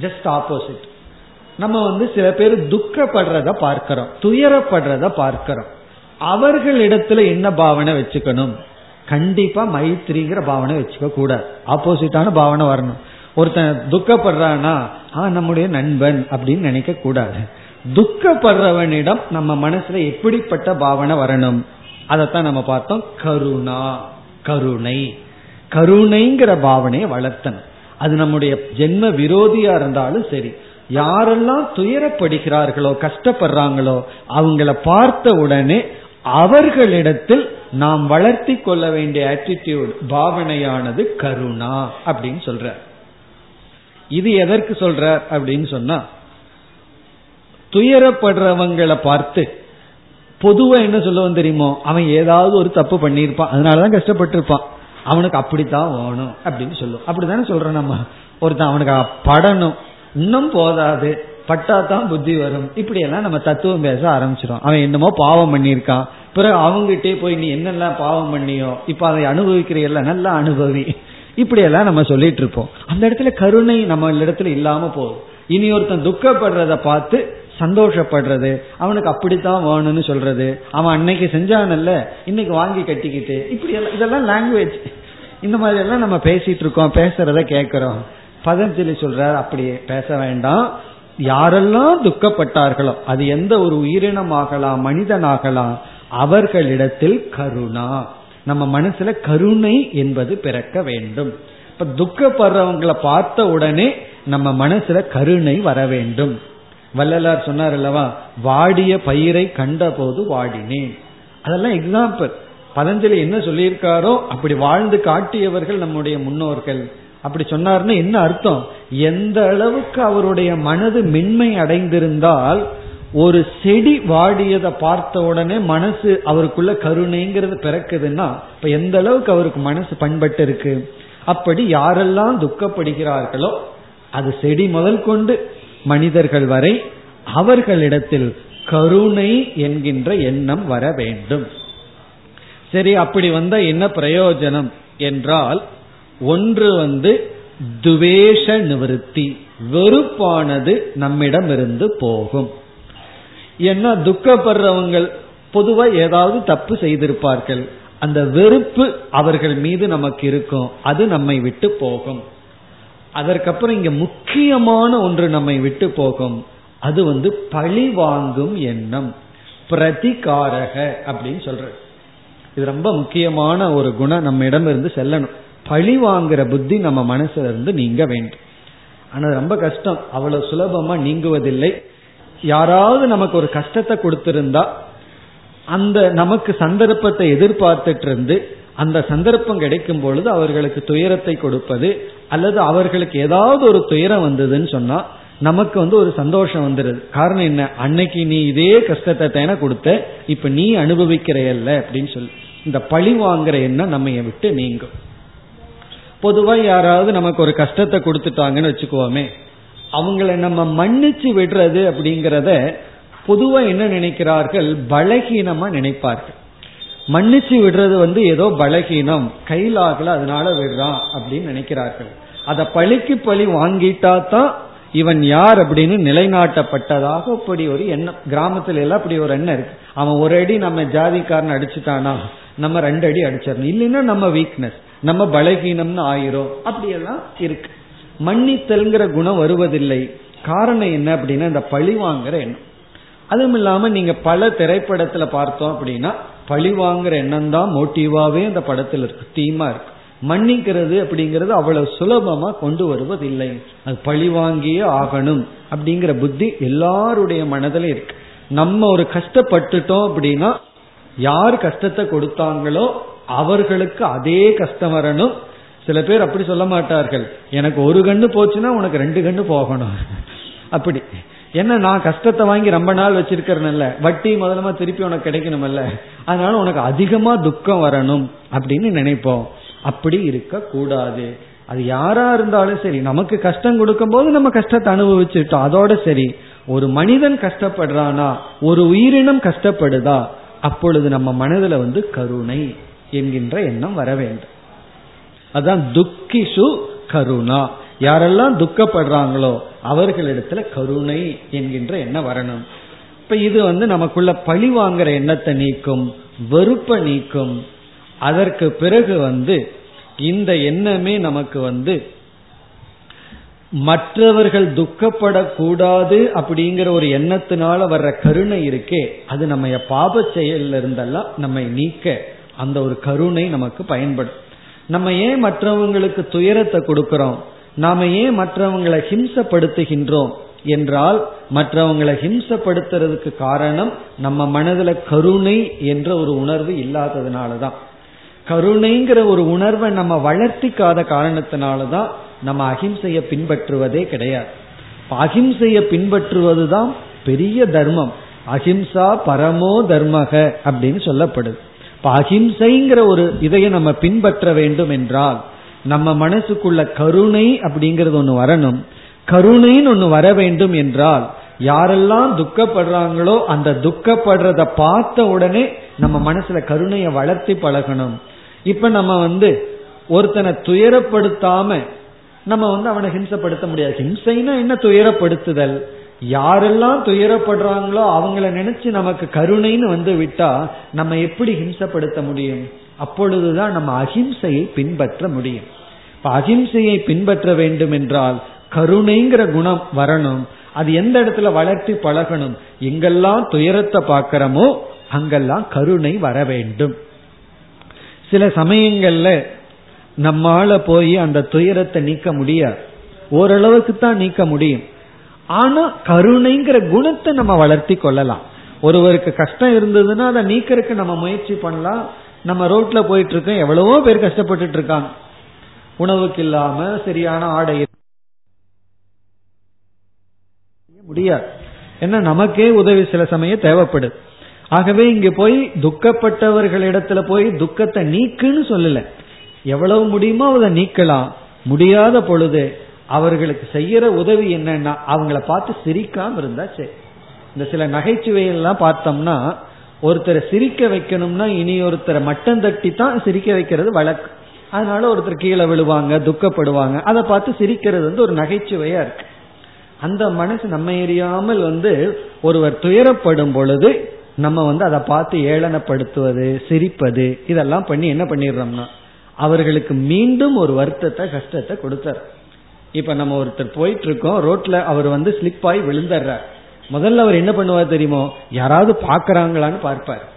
ஜஸ்ட் ஆப்போசிட் நம்ம வந்து சில பேர் துக்கப்படுறத பார்க்கிறோம் துயரப்படுறத பார்க்கிறோம். அவர்களிடத்துல என்ன பாவனை வச்சுக்கணும்? கண்டிப்பா மைத்திரிங்கிற பாவனை வச்சுக்க கூடாது ஆப்போசிட்டான பாவனை வரணும். ஒருத்தன் துக்கப்படுறானா ஆ நம்முடைய நண்பன் அப்படின்னு நினைக்க கூடாது. துக்கப்படுறவனிடம் நம்ம மனசுல எப்படிப்பட்ட பாவனை வரணும்? அதைத்தான் நம்ம பார்த்தோம் கருணா கருணை. கருணைங்கிற பாவனையை வளர்த்தணும். அது நம்முடைய ஜென்ம விரோதியா இருந்தாலும் சரி யாரெல்லாம் துயரப்படுகிறார்களோ கஷ்டப்படுறாங்களோ அவங்கள பார்த்த உடனே அவர்களிடத்தில் நாம் வளர்த்தி கொள்ள வேண்டிய ஆட்டிடியூட் பாவனையானது கருணா அப்படின்னு சொல்ற இது எதற்கு சொல்ற அப்படின்னு சொன்னா துயரப்படுறவங்களை பார்த்து பொதுவா என்ன சொல்லுவோம் தெரியுமோ அவன் ஏதாவது ஒரு தப்பு பண்ணியிருப்பான் அதனாலதான் கஷ்டப்பட்டிருப்பான். அவனுக்கு அப்படித்தான் வேணும் அப்படின்னு சொல்லுவோம் அப்படித்தானே சொல்றோம் நம்ம. ஒருத்தன் அவனுக்கு படணும். இன்னும் போதாது. பட்டாதான் புத்தி வரும். இப்படி எல்லாம் நம்ம தத்துவம் பேச ஆரம்பிச்சிடும் அவன் என்னமோ பாவம் பண்ணியிருக்கான். பிறகு அவங்ககிட்டே போய் நீ என்னெல்லாம் பாவம் பண்ணியோ இப்ப அதை அனுபவிக்கிறீல்ல நல்லா அனுபவி. இப்படி எல்லாம் நம்ம சொல்லிட்டு இருப்போம் அந்த இடத்துல கருணை நம்ம இடத்துல இல்லாம போகும் இனி ஒருத்தன் துக்கப்படுறத பார்த்து சந்தோஷப்படுறது அவனுக்கு அப்படித்தான் வேணும்னு சொல்றது அவன் அன்னைக்கு செஞ்சானல்ல இன்னைக்கு வாங்கி கட்டிக்கிட்டு இப்படி எல்லாம் இதெல்லாம் லாங்குவேஜ் இந்த மாதிரி எல்லாம் நம்ம பேசிட்டு இருக்கோம் பேசுறத கேட்கிறோம் பதஞ்சலி சொல்றார் அப்படி பேச வேண்டாம். யாரெல்லாம் துக்கப்பட்டார்களோ அது எந்த ஒரு உயிரினமாகலாம் மனிதனாகலாம் அவர்களிடத்தில் கருணா. நம்ம மனசுல கருணை என்பது பிறக்க வேண்டும். இப்ப துக்கப்படுறவங்களை பார்த்த உடனே நம்ம மனசுல கருணை வர வேண்டும். வள்ளலார் சொன்னார் அல்லவா வாடிய பயிரை கண்டபோது வாடினேன். அதெல்லாம் எக்ஸாம்பிள் பதஞ்சலி என்ன சொல்லியிருக்காரோ அப்படி வாழ்ந்து காட்டியவர்கள் நம்முடைய முன்னோர்கள். அப்படி சொன்னார்னு என்ன அர்த்தம்? எந்த அளவுக்கு அவருடைய மனது மென்மை அடைந்திருந்தால் ஒரு செடி வாடியதை பார்த்த உடனே மனசு அவருக்குள்ள கருணைங்கிறது பிறக்குதுன்னா இப்ப எந்த அளவுக்கு அவருக்கு மனசு பண்பட்டு இருக்கு? அப்படி யாரெல்லாம் துக்கப்படுகிறார்களோ அது செடி முதல் கொண்டு மனிதர்கள் வரை அவர்களிடத்தில் கருணை என்கின்ற எண்ணம் வர வேண்டும். சரி அப்படி வந்த என்ன பிரயோஜனம் என்றால் ஒன்று வந்து துவேஷ நிவர்த்தி வெறுப்பானது நம்மிடம் இருந்து போகும். ஏன்னா துக்கப்படுறவங்க பொதுவா ஏதாவது தப்பு செய்திருப்பார்கள். அந்த வெறுப்பு அவர்கள் மீது நமக்கு இருக்கும். அது நம்மை விட்டு போகும். அதற்கப்புறம் இங்க முக்கியமான ஒன்று நம்மை விட்டு போகும். அது வந்து பழி வாங்கும் எண்ணம். பிரதிகாரக அப்படின்னு சொல்ற இது ரொம்ப முக்கியமான ஒரு குணம் நம்ம இடம் இருந்து செல்லணும். பழி வாங்குற புத்தி நம்ம மனசுல இருந்து நீங்க வேண்டும். ஆனா ரொம்ப கஷ்டம். அவ்வளவு சுலபமா நீங்குவதில்லை. யாராவது நமக்கு ஒரு கஷ்டத்தை கொடுத்திருந்தா அந்த நமக்கு சந்தர்ப்பத்தை எதிர்பார்த்துட்டு இருந்து அந்த சந்தர்ப்பம் கிடைக்கும் பொழுது அவர்களுக்கு துயரத்தை கொடுப்பது அல்லது அவர்களுக்கு ஏதாவது ஒரு துயரம் வந்ததுன்னு சொன்னா நமக்கு வந்து ஒரு சந்தோஷம் வந்துடுது காரணம் என்ன? அன்னைக்கு நீ இதே கஷ்டத்தை தானே கொடுத்த இப்ப நீ அனுபவிக்கிறையல்ல அப்படின்னு சொல்லி. இந்த பழி வாங்குற எண்ணம் நம்ம விட்டு நீங்கும். பொதுவா யாராவது நமக்கு ஒரு கஷ்டத்தை கொடுத்துட்டாங்கன்னு வச்சுக்குவோமே அவங்கள நம்ம மன்னிச்சு விடுறது அப்படிங்கிறத பொதுவா என்ன நினைக்கிறார்கள்? பலகீனமா நினைப்பார்கள். மன்னிச்சு விடுறது வந்து ஏதோ பலகீனம். கையிலாகல அதனால விடுறான் அப்படின்னு நினைக்கிறார்கள். அதை பழிக்கு பழி வாங்கிட்டா தான் இவன் யார் அப்படின்னு நிலைநாட்டப்பட்டதாக அப்படி ஒரு எண்ணம். கிராமத்துல எல்லாம் அப்படி ஒரு எண்ணம் இருக்கு. அவன் ஒரு அடி நம்ம ஜாதிக்காரன் அடிச்சுட்டானா? நம்ம ரெண்டு அடி அடிச்சிடணும். இல்லைன்னா நம்ம வீக்னஸ் நம்ம பலகீனம்னு ஆயிரும். அப்படியெல்லாம் இருக்கு. மன்னித்தல்ங்கிற குணம் வருவதில்லை. காரணம் என்ன அப்படின்னா இந்த பழி வாங்குற எண்ணம். அதுவும் இல்லாம நீங்க பல திரைப்படத்துல பார்த்தோம் அப்படின்னா பழி வாங்குற எண்ணம் தான் மோட்டிவாவே அந்த படத்துல இருக்கு தீமா இருக்கு. மன்னிக்கிறது அப்படிங்கிறது அவ்வளவு சுலபமா கொண்டு வருவதில்லை. அது பழி வாங்கியே ஆகணும் அப்படிங்கிற புத்தி எல்லாருடைய மனதில இருக்கு. நம்ம ஒரு கஷ்டப்பட்டுட்டோம் அப்படின்னா யார் கஷ்டத்தை கொடுத்தாங்களோ அவர்களுக்கு அதே கஷ்டம் வரணும். சில பேர் அப்படி சொல்ல மாட்டார்கள். எனக்கு ஒரு கண்ணு போச்சுன்னா உனக்கு ரெண்டு கண்ணு போகணும். அப்படி. என்ன நான் கஷ்டத்தை வாங்கி ரொம்ப நாள் வச்சிருக்கிறேன்ல வட்டி முதலமா திருப்பி உனக்கு கிடைக்கணும்ல அதனால உனக்கு அதிகமா துக்கம் வரணும் அப்படின்னு நினைப்போம். அப்படி இருக்க கூடாது அது யாரா இருந்தாலும் சரி நமக்கு கஷ்டம் கொடுக்கும் போது நம்ம கஷ்டத்தை அனுபவிச்சுட்டோம். அதோட சரி. ஒரு மனிதன் கஷ்டப்படுறானா ஒரு உயிரினம் கஷ்டப்படுதா அப்பொழுது நம்ம மனதில் வந்து கருணை என்கின்ற எண்ணம் வர வேண்டும். அதான் துக்கிஷு கருணா. யாரெல்லாம் துக்கப்படுறாங்களோ அவர்களிடத்துல கருணை என்கின்ற எண்ணம் வரணும். இப்ப இது வந்து நமக்குள்ள பழி வாங்குற எண்ணத்தை நீக்கும் வெறுப்பை நீக்கும். அதற்கு பிறகு வந்து இந்த எண்ணமே நமக்கு வந்து மற்றவர்கள் துக்கப்படக்கூடாது அப்படிங்கிற ஒரு எண்ணத்தினால வர்ற கருணை இருக்கே அது நம்ம பாப செயல்ல இருந்தெல்லாம் நம்மை நீக்க அந்த ஒரு கருணை நமக்கு பயன்படும். நம்ம ஏன் மற்றவங்களுக்கு துயரத்தை கொடுக்கிறோம்? நாம ஏன் மற்றவங்களை ஹிம்சப்படுத்துகின்றோம்? என்றால் மற்றவங்களை ஹிம்சப்படுத்துறதுக்கு காரணம் நம்ம மனதுல கருணை என்ற ஒரு உணர்வு இல்லாததுனாலதான். கருணைங்கிற ஒரு உணர்வை நம்ம வளர்த்திக்காத காரணத்தினாலதான் நம்ம அகிம்சைய பின்பற்றுவதே கிடையாது. அகிம்சைய பின்பற்றுவதுதான் பெரிய தர்மம். அஹிம்சா பரமோ தர்மக அப்படின்னு சொல்லப்படுது. இப்ப அஹிம்சைங்கிற ஒரு இதைய நம்ம பின்பற்ற வேண்டும் என்றால் நம்ம மனசுக்குள்ள கருணை அப்படிங்கறது ஒண்ணு வரணும். கருணைன்னு ஒண்ணு வர வேண்டும் என்றால் யாரெல்லாம் துக்கப்படுறாங்களோ அந்த துக்கப்படுறத பார்த்த உடனே நம்ம மனசுல கருணையை வளர்த்தி பழகணும். இப்ப நம்ம வந்து ஒருத்தனை துயரப்படுத்தாம நம்ம வந்து அவனை ஹிம்சப்படுத்த முடியாது. ஹிம்சைனா என்ன? துயரப்படுத்துதல். யாரெல்லாம் துயரப்படுறாங்களோ அவங்கள நினைச்சு நமக்கு கருணைன்னு வந்து விட்டா நம்ம எப்படி ஹிம்சப்படுத்த முடியும்? அப்பொழுதுதான் நம்ம அஹிம்சையை பின்பற்ற முடியும். இப்ப அஹிம்சையை பின்பற்ற வேண்டும் என்றால் கருணைங்கிற குணம் வரணும். அது எந்த இடத்துல வளர்த்தி பழகணும்? எங்கெல்லாம் துயரத்தை பார்க்கிறோமோ அங்கெல்லாம் கருணை வர வேண்டும். சில சமயங்கள்ல நம்மால போய் அந்த துயரத்தை நீக்க முடியாது. ஓரளவுக்கு தான் நீக்க முடியும். ஆனா கருணைங்கிற குணத்தை நம்ம வளர்த்தி கொள்ளலாம். ஒருவருக்கு கஷ்டம் இருந்ததுன்னா அதை நீக்கிறதுக்கு நம்ம முயற்சி பண்ணலாம். நம்ம ரோட்ல போயிட்டு இருக்கோம் எவ்வளவோ பேர் கஷ்டப்பட்டுட்டு இருக்காங்க. உணவுக்கு இல்லாம சரியான ஆடை முடியாது. ஏன்னா நமக்கே உதவி சில சமயம் தேவைப்படுது. ஆகவே இங்க போய் துக்கப்பட்டவர்கள் இடத்துல போய் துக்கத்தை நீக்குன்னு சொல்லல. எவ்வளவு முடியுமோ அதை நீக்கலாம். முடியாத பொழுது அவர்களுக்கு செய்யற உதவி என்னன்னா அவங்கள பார்த்து சிரிக்காம இருந்தா சரி. இந்த சில நகைச்சுவையெல்லாம் பார்த்தோம்னா ஒருத்தரை சிரிக்க வைக்கணும்னா இனி ஒருத்தரை மட்டம் தட்டி தான் சிரிக்க வைக்கிறது வழக்கு. அதனால ஒருத்தர் கீழே விழுவாங்க துக்கப்படுவாங்க. அதை பார்த்து சிரிக்கிறது வந்து ஒரு நகைச்சுவையா இருக்கு. அந்த மனசு நம்ம எரியாமல் வந்து ஒருவர் துயரப்படும் பொழுது நம்ம வந்து அதை பார்த்து ஏளனப்படுத்துவது சிரிப்பது இதெல்லாம் பண்ணி என்ன பண்ணிடுறோம்னா அவர்களுக்கு மீண்டும் ஒரு வருத்தத்தை கஷ்டத்தை கொடுத்துறோம். இப்ப நம்ம ஒருத்தர் போயிட்டு இருக்கோம் ரோட்ல அவர் வந்து ஸ்லிப் ஆகி விழுந்துடுறார். முதல்ல அவர் என்ன பண்ணுவார் தெரியுமோ யாராவது பாக்குறாங்களான்னு பார்ப்பார்.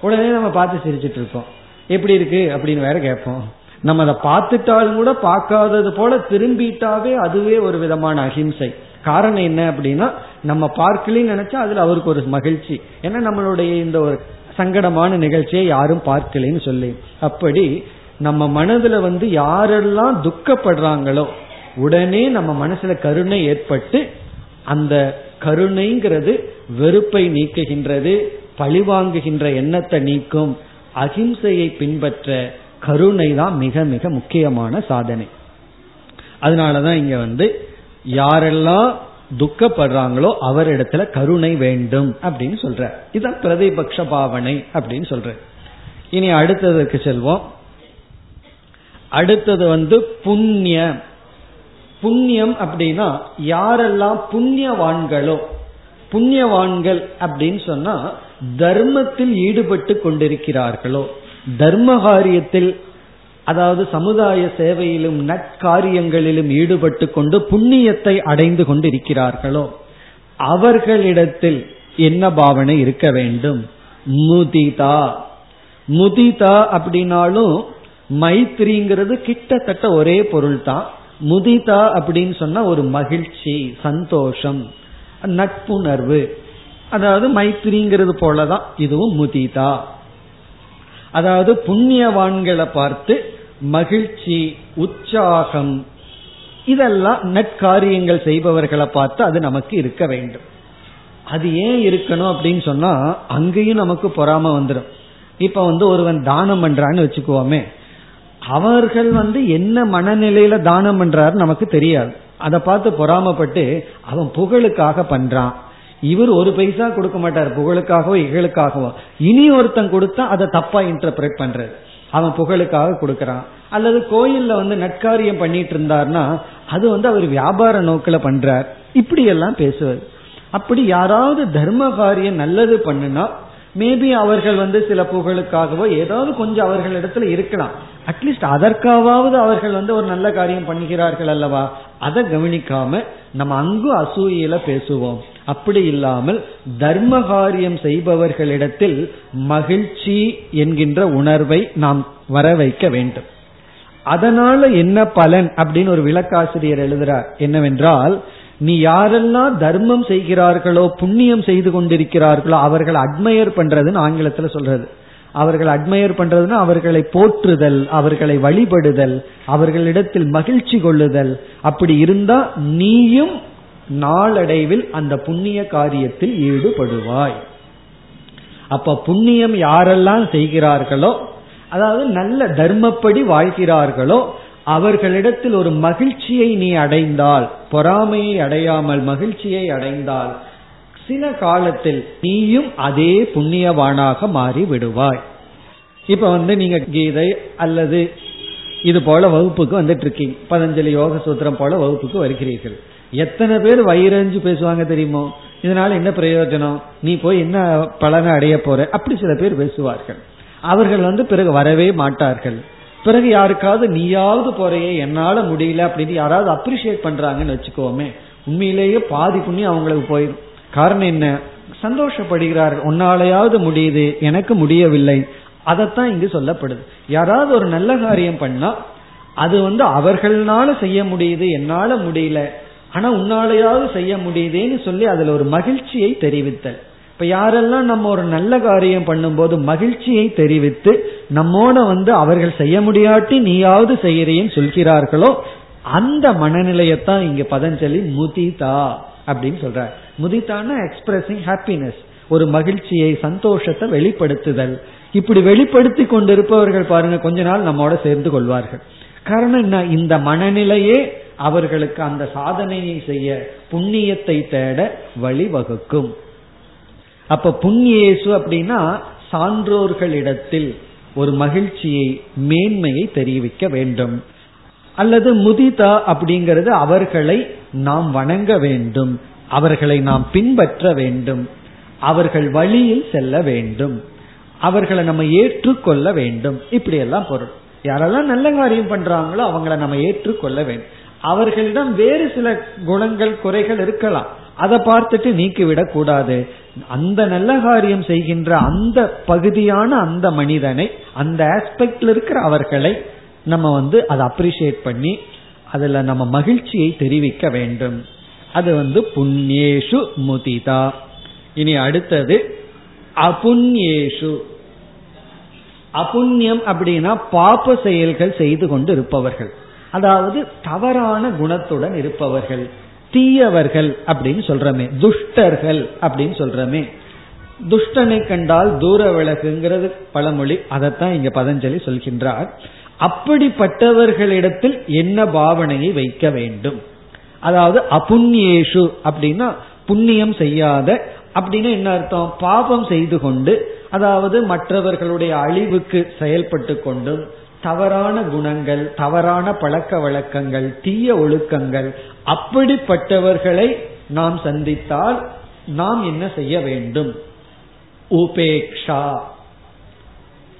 உடனே நம்ம பார்த்து சிரிச்சிட்டு இருக்கோம் எப்படி இருக்கு? அப்படின்னு வேற கேட்போம். நம்ம அதை பார்த்துட்டாலும் கூட பார்க்காதது போல திரும்பிட்டாவே அதுவே ஒரு விதமான அஹிம்சை காரணம் என்ன அப்படின்னா நம்ம பார்க்கலன்னு நினைச்சா அதுல அவருக்கு ஒரு மகிழ்ச்சி. ஏன்னா நம்மளுடைய இந்த ஒரு சங்கடமான நிகழ்ச்சியை யாரும் பார்க்கலன்னு சொல்லி. அப்படி நம்ம மனதுல வந்து யாரெல்லாம் துக்கப்படுறாங்களோ உடனே நம்ம மனசுல கருணை ஏற்பட்டு அந்த கருணைங்கிறது வெறுப்பை நீக்குகின்றது பழிவாங்குகின்ற எண்ணத்தை நீக்கும் அகிம்சையை பின்பற்ற கருணை தான் மிக மிக முக்கியமான சாதனை. அதனாலதான் இங்க வந்து யாரெல்லாம் துக்கப்படுறாங்களோ அவரிடத்துல கருணை வேண்டும் அப்படின்னு சொல்ற. இதான் பிரதிபக்ஷ பாவனை அப்படின்னு சொல்ற. இனி அடுத்ததுக்கு செல்வோம். அடுத்தது வந்து புண்ணியம். புண்ணியம் அப்படின்னா யாரெல்லாம் புண்ணியவான்களோ புண்ணியவான்கள் அப்படின்னு சொன்னா தர்மத்தில் ஈடுபட்டு கொண்டிருக்கிறார்களோ தர்ம காரியத்தில் அதாவது சமுதாய சேவையிலும் நற்காரியங்களிலும் ஈடுபட்டு கொண்டு புண்ணியத்தை அடைந்து கொண்டிருக்கிறார்களோ அவர்களிடத்தில் என்ன பாவனை இருக்க வேண்டும்? முதிதா. முதிதா அப்படின்னாலும் மைத்ரிங்கிறது கிட்டத்தட்ட ஒரே பொருள் தான் முதிதா அப்படின்னு சொன்னா ஒரு மகிழ்ச்சி சந்தோஷம் நட்புணர்வு. அதாவது மைத்திரிங்கிறது போலதான் இதுவும் முதிதா. அதாவது புண்ணியவான்களை பார்த்து மகிழ்ச்சி உற்சாகம் இதெல்லாம் நட்காரியங்கள் செய்பவர்களை பார்த்து அது நமக்கு இருக்க வேண்டும். அது ஏன் இருக்கணும் அப்படின்னு சொன்னா அங்கேயும் நமக்கு பொறாம வந்துடும் இப்ப வந்து ஒருவன் தானம் பண்றான்னு வச்சுக்குவோமே. அவர்கள் வந்து என்ன மனநிலையில தானம் பண்றாரு நமக்கு தெரியாது. அதை பார்த்து பொறாமப்பட்டு அவன் புகழுக்காக பண்றான். இவர் ஒரு பைசா கொடுக்க மாட்டார் புகழுக்காகவோ இகழுக்காகவோ. இனி ஒருத்தன் கொடுத்தா அதை தப்பா இன்டர்பிரேட் பண்றது. அவன் புகழுக்காக கொடுக்கறான். அல்லது கோயில்ல வந்து நட்காரியம் பண்ணிட்டு இருந்தார்னா அது வந்து அவர் வியாபார நோக்கில பண்றார். இப்படி எல்லாம் பேசுவது. அப்படி யாராவது தர்ம காரியம் நல்லது பண்ணுனா மேபி அவர்கள் வந்து சில புகழுக்காகவோ ஏதாவது கொஞ்சம் அவர்களிடத்துல இருக்கலாம். அட்லீஸ்ட் அதற்காவது அவர்கள் வந்து ஒரு நல்ல காரியம் பண்ணுகிறார்கள் அல்லவா? அதை கவனிக்காம நம்ம அங்கு அசூயில பேசுவோம். அப்படி இல்லாமல் தர்ம காரியம் செய்பவர்களிடத்தில் மகிழ்ச்சி என்கின்ற உணர்வை நாம் வர வைக்க வேண்டும். அதனால என்ன பலன் அப்படின்னு ஒரு விளக்காசிரியர் எழுதுறார். என்னவென்றால் நீ யாரெல்லாம் தர்மம் செய்கிறார்களோ புண்ணியம் செய்து கொண்டிருக்கிறார்களோ அவர்களை அட்மையர் பண்றதுன்னு ஆங்கிலத்துல சொல்றது. அவர்கள் அட்மையர் பண்றதுன்னா அவர்களை போற்றுதல் அவர்களை வழிபடுதல் அவர்களிடத்தில் மகிழ்ச்சி கொள்ளுதல். அப்படி இருந்தா நீயும் நாளடைவில் அந்த புண்ணிய காரியத்தில் ஈடுபடுவாய். அப்ப புண்ணியம் யாரெல்லாம் செய்கிறார்களோ அதாவது நல்ல தர்மப்படி வாழ்கிறார்களோ அவர்களிடத்தில் ஒரு மகிழ்ச்சியை நீ அடைந்தால் பொறாமையை அடையாமல் மகிழ்ச்சியை அடைந்தால் சில காலத்தில் நீயும் அதே புண்ணியவானாக மாறி விடுவாய் இப்ப வந்து நீங்க கீதை அல்லது இது போல வகுப்புக்கு வந்துட்டு இருக்கீங்க பதஞ்சலி யோக சூத்திரம் போல வகுப்புக்கு வருகிறீர்கள். எத்தனை பேர் வயிறஞ்சு பேசுவாங்க தெரியுமோ? இதனால என்ன பிரயோஜனம்? நீ போய் என்ன பலனை அடைய போற? அப்படி சில பேர் பேசுவார்கள். அவர்கள் வந்து பிறகு வரவே மாட்டார்கள். பிறகு யாருக்காவது நீயாவது போறையே என்னால முடியல அப்படின்னு யாராவது அப்ரிசியேட் பண்றாங்கன்னு வச்சுக்கோமே உண்மையிலேயே பாதி புண்ணியம் அவங்களுக்கு போயிடும் காரணம் என்ன? சந்தோஷப்படுகிறார்கள் உன்னாலையாவது முடியுது எனக்கு முடியவில்லை. அதைத்தான் இங்கு சொல்லப்படுது. யாராவது ஒரு நல்ல காரியம் பண்ணா அது வந்து அவர்களால செய்ய முடியுது என்னால முடியல. ஆனா உன்னாலையாவது செய்ய முடியுதேன்னு சொல்லி அதுல ஒரு மகிழ்ச்சியை தெரிவித்தல். இப்ப யாரெல்லாம் நம்ம ஒரு நல்ல காரியம் பண்ணும்போது மகிழ்ச்சியை தெரிவித்து நம்மோட வந்து அவர்கள் செய்ய முடியாட்டி நீயாவது செய்யறேன்னு சொல்கிறார்களோ அந்த மனநிலையத்தான் இங்க பதஞ்சலி முதிதா அப்படின்னு சொல்ற முதிதான எக்ஸ்பிரசிங் ஹாப்பினஸ் ஒரு மகிழ்ச்சியை சந்தோஷத்தை வெளிப்படுத்துதல். இப்படி வெளிப்படுத்தி கொண்டிருப்பவர்கள் பாருங்க கொஞ்ச நாள் நம்மோட சேர்ந்து கொள்வார்கள். காரணம் என்ன? இந்த மனநிலையே அவர்களுக்கு அந்த சாதனையை செய்ய புண்ணியத்தை தேட வழிவகுக்கும். அப்ப புண்ணியேசு அப்படின்னா சான்றோர்களிடத்தில் ஒரு மகிழ்ச்சியை மேன்மையை தெரிவிக்க வேண்டும். அல்லது முதிதா அப்படிங்கிறது அவர்களை நாம் வணங்க வேண்டும். அவர்களை நாம் பின்பற்ற வேண்டும். அவர்கள் வழியில் செல்ல வேண்டும். அவர்களை நம்ம ஏற்றுக்கொள்ள வேண்டும். இப்படி எல்லாம் பொருள். யாரெல்லாம் நல்ல காரியம் பண்றாங்களோ அவங்கள நம்ம ஏற்றுக்கொள்ள வேண்டும். அவர்களிடம் வேறு சில குணங்கள் குறைகள் இருக்கலாம். அதை பார்த்துட்டு நீக்கிவிடக் கூடாது. அந்த நல்ல காரியம் செய்கின்ற அந்த பகுதியான அந்த மனிதனை அந்த ஆஸ்பெக்ட்ல இருக்கிற அவர்களை நம்ம வந்து அதை அப்ரிசியேட் பண்ணி அதுல நம்ம மகிழ்ச்சியை தெரிவிக்க வேண்டும். அது வந்து புண்ணியேஷு முதிதா. இனி அடுத்தது அபுண்யேஷு அபுண்ணியம் அப்படின்னா பாப்ப செயல்கள் செய்து கொண்டு இருப்பவர்கள். அதாவது தவறான குணத்துடன் இருப்பவர்கள். தீயவர்கள் அப்படின்னு சொல்றமே துஷ்டர்கள் அப்படின்னு சொல்றமே. துஷ்டனை கண்டால் தூர விளக்குங்கிறது பழமொழி அதைத்தான் இங்க பதஞ்சலி சொல்கின்றார். அப்படிப்பட்டவர்களிடத்தில் என்ன பாவனையை வைக்க வேண்டும்? அதாவது அபுண்ணியேஷு அப்படின்னா புண்ணியம் செய்யாத அப்படின்னு என்ன அர்த்தம்? பாபம் செய்து கொண்டு அதாவது மற்றவர்களுடைய அழிவுக்கு செயல்பட்டு கொண்டும் தவறான குணங்கள் தவறான பழக்க வழக்கங்கள் தீய ஒழுக்கங்கள் அப்படிப்பட்டவர்களை நாம் சந்தித்தால் நாம் என்ன செய்ய வேண்டும்? உபேக்ஷா.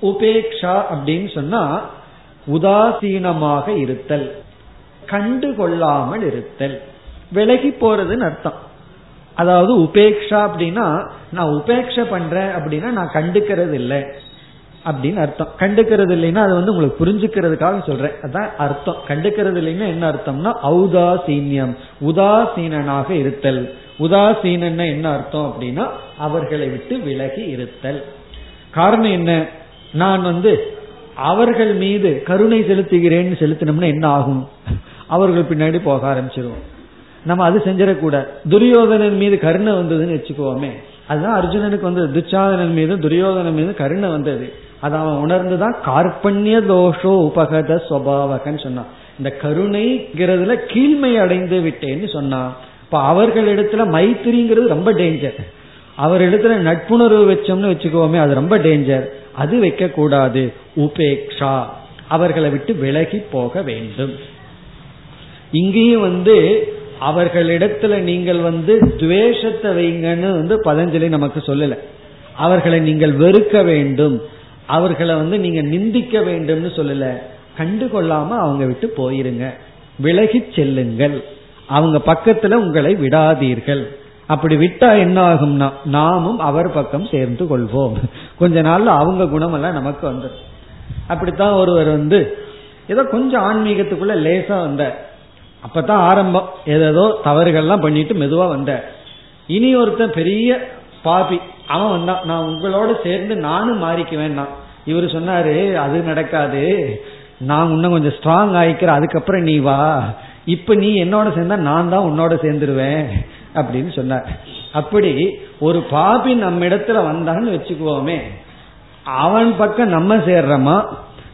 உபேக்ஷா அப்படின்னு சொன்னா உதாசீனமாக இருத்தல் கண்டுகொள்ளாமல் இருத்தல். விலகி போறதுன்னு அர்த்தம். அதாவது உபேக்ஷா அப்படின்னா நான் உபேக்ஷ பண்றேன் அப்படின்னா நான் கண்டுக்கிறது இல்லை அப்படின்னு அர்த்தம். கண்டுக்கிறது இல்லைன்னா அது வந்து உங்களுக்கு புரிஞ்சுக்கிறதுக்காக சொல்றேன். அதான் அர்த்தம். கண்டுக்கிறது இல்லைன்னா என்ன அர்த்தம்னா ஔதாசீன்யம். உதாசீனனாக இருத்தல். உதாசீனன்னா என்ன அர்த்தம் அப்படின்னா அவர்களை விட்டு விலகி இருத்தல். காரணம் என்ன? நான் வந்து அவர்கள் மீது கருணை செலுத்துகிறேன்னு செலுத்தினோம்னா என்ன ஆகும்? அவர்கள் பின்னாடி போக ஆரம்பிச்சிருவோம். நம்ம அது செஞ்சிடக்கூடாது. துரியோதனன் மீது கருணை வந்ததுன்னு வச்சுக்கோமே. அதுதான் அர்ஜுனனுக்கு வந்து துச்சாதனன் மீது துரியோதனன் மீது கருணை வந்தது. அதை அவன் உணர்ந்துதான் கார்பண்ய தோஷோ உபகத சுவாவகன்னு சொன்னான். இந்த கருணைங்கிறதுல கீழ்மை அடைந்து விட்டேன்னு சொன்னான். இப்ப அவர்களிடத்துல மைத்திரிங்கிறது ரொம்ப டேஞ்சர் அவரிடத்துல நட்புணர்வு வச்சோம்னு வச்சுக்கோமே அது ரொம்ப டேஞ்சர் அது வைக்க கூடாது உபேக்ஷா. அவர்களை விட்டு விலகி போக வேண்டும். இங்கேயும் வந்து அவர்களிடத்துல நீங்கள் வந்து துவேஷத்தை வைங்கன்னு வந்து பதஞ்சலி நமக்கு சொல்லல. அவர்களை நீங்கள் வெறுக்க வேண்டும். அவர்களை வந்து நீங்க நிந்திக்க வேண்டும்னு சொல்லல. கண்டுகொள்ளாம அவங்க விட்டு போயிருங்க. விலகி செல்லுங்கள். அவங்க பக்கத்துல உங்களை விடாதீர்கள். அப்படி விட்டா என்ன ஆகும்னா நாமும் அவர் பக்கம் சேர்ந்து கொள்வோம். கொஞ்ச நாள்ல அவங்க குணமெல்லாம் நமக்கு வந்துடும் அப்படித்தான் ஒருவர் வந்து ஏதோ கொஞ்சம் ஆன்மீகத்துக்குள்ள லேசா வந்த அப்பதான் ஆரம்பம். ஏதோ தவறுகள்லாம் பண்ணிட்டு மெதுவா வந்த இனி ஒருத்தன் பெரிய பாபி அவன் வந்தான். நான் உங்களோட சேர்ந்து நானும் மாறிக்குவேன் இவர் சொன்னாரு அது நடக்காது. நான் இன்னும் கொஞ்சம் ஸ்ட்ராங் ஆயிக்கிறேன் அதுக்கப்புறம் நீ வா. இப்ப நீ என்னோட சேர்ந்தா நான் தான் உன்னோட சேர்ந்துருவேன் அப்படின்னு சொன்னார். அப்படி ஒரு பாபி நம்ம இடத்துல வந்தான்னு வச்சுக்குவோமே. அவன் பக்கம் நம்ம சேர்றோமா?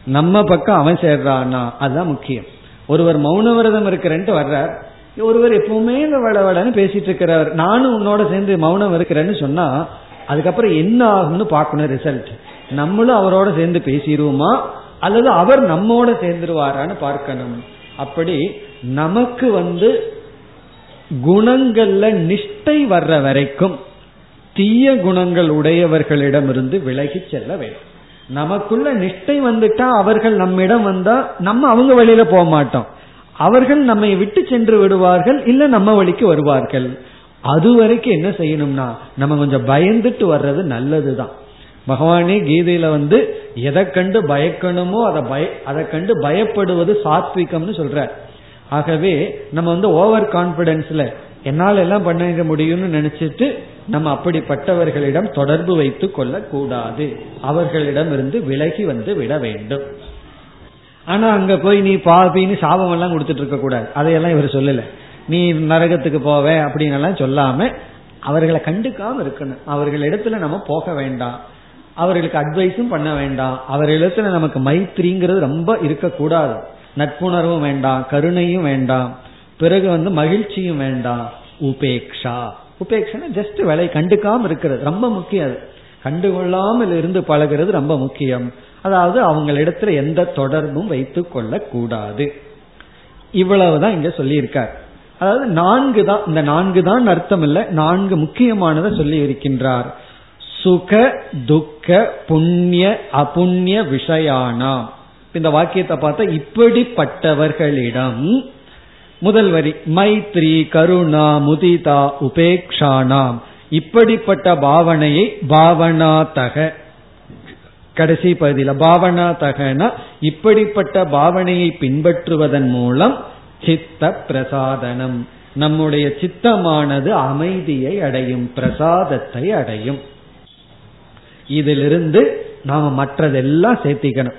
நம்ம பக்கம் அவன் சேர்றானா? அதுதான் முக்கியம். ஒருவர் மௌன விரதம் இருக்கிறேன்ட்டு வர்றார். ஒருவர் எப்பவுமே இந்த வளவளன்னு பேசிட்டு இருக்கிறவர் நானும் உன்னோட சேர்ந்து மௌனம் இருக்கிறேன்னு சொன்னா அதுக்கப்புறம் என்ன ஆகும்னு பார்க்கணும் ரிசல்ட் நம்மளும் அவரோட சேர்ந்து பேசிடுவோமா? அல்லது அவர் நம்மோட சேர்ந்துருவாரான்னு பார்க்கணும். அப்படி நமக்கு வந்து குணங்கள்ல நிஷ்டை வர்ற வரைக்கும் தீய குணங்கள் உடையவர்களிடமிருந்து விலகி செல்ல வேண்டும். நமக்குள்ள நிஷ்டை வந்துட்டா அவர்கள் நம்மிடம் வந்தா நம்ம அவங்க வழியில போக மாட்டோம். அவர்கள் நம்மை விட்டு சென்று விடுவார்கள் இல்ல நம்ம வழிக்கு வருவார்கள். அது வரைக்கும் என்ன செய்யணும்னா நம்ம கொஞ்சம் பயந்துட்டு வர்றது நல்லதுதான். பகவானே கீதையில வந்து எதை கண்டு பயக்கணுமோ அதை பய அதை கண்டு பயப்படுவது சாத்விகம்னு சொல்ற ஆகவே நம்ம வந்து ஓவர் கான்பிடன்ஸ்ல என்னால் எல்லாம் பண்ண முடியும்னு நினைச்சிட்டு நம்ம அப்படிப்பட்டவர்களிடம் தொடர்பு வைத்துக் கொள்ள கூடாது அவர்களிடம் இருந்து விலகி வந்து விட வேண்டும். ஆனா அங்க போய் நீ பாபின்னு சாபம் எல்லாம் கொடுத்துட்டு இருக்க கூடாது. அதையெல்லாம் இவர் சொல்லல. நீ நரகத்துக்கு போவ அப்படின்னு எல்லாம் சொல்லாம அவர்களை கண்டுக்காம இருக்கணும். அவர்கள் இடத்துல நம்ம போக வேண்டாம். அவர்களுக்கு அட்வைஸும் பண்ண வேண்டாம். அவர்களிடத்துல நமக்கு மைத்திரிங்கிறது ரொம்ப இருக்கக்கூடாது. நட்புணர்வும் வேண்டாம் கருணையும் வேண்டாம். பிறகு வந்து மகிழ்ச்சியும் வேண்டாம். உபேக்ஷா. உபேக்ஷா ஜஸ்ட் வேலை கண்டுக்காம இருக்கிறது. ரொம்ப முக்கியம் அது. கண்டுகொள்ளாமல் இருந்து பழகிறது ரொம்ப முக்கியம். அதாவது அவங்களிடத்துல எந்த தொடர்பும் வைத்துக் கொள்ள கூடாது இவ்வளவுதான் இங்க சொல்லியிருக்கார். அதாவது நான்கு தான் இந்த நான்கு தான் அர்த்தம் இல்லை நான்கு முக்கியமானதை சொல்லி இருக்கின்றார். சுக துக்க புண்ணிய அபுண்ணிய விஷயானாம் இந்த வாக்கியத்தை பார்த்தா இப்படிப்பட்டவர்களிடம் முதல் வரி மைத்ரி கருணா முதிதா உபேக்ஷானாம் இப்படிப்பட்ட பாவனையை பாவனா தக கடைசி பகுதியில் பாவனா தகனா இப்படிப்பட்ட பாவனையை பின்பற்றுவதன் மூலம் சித்த பிரசாதனம் நம்முடைய சித்தமானது அமைதியை அடையும் பிரசாதத்தை அடையும். இதிலிருந்து நாம மற்றதெல்லாம் சேர்த்திக்கணும்.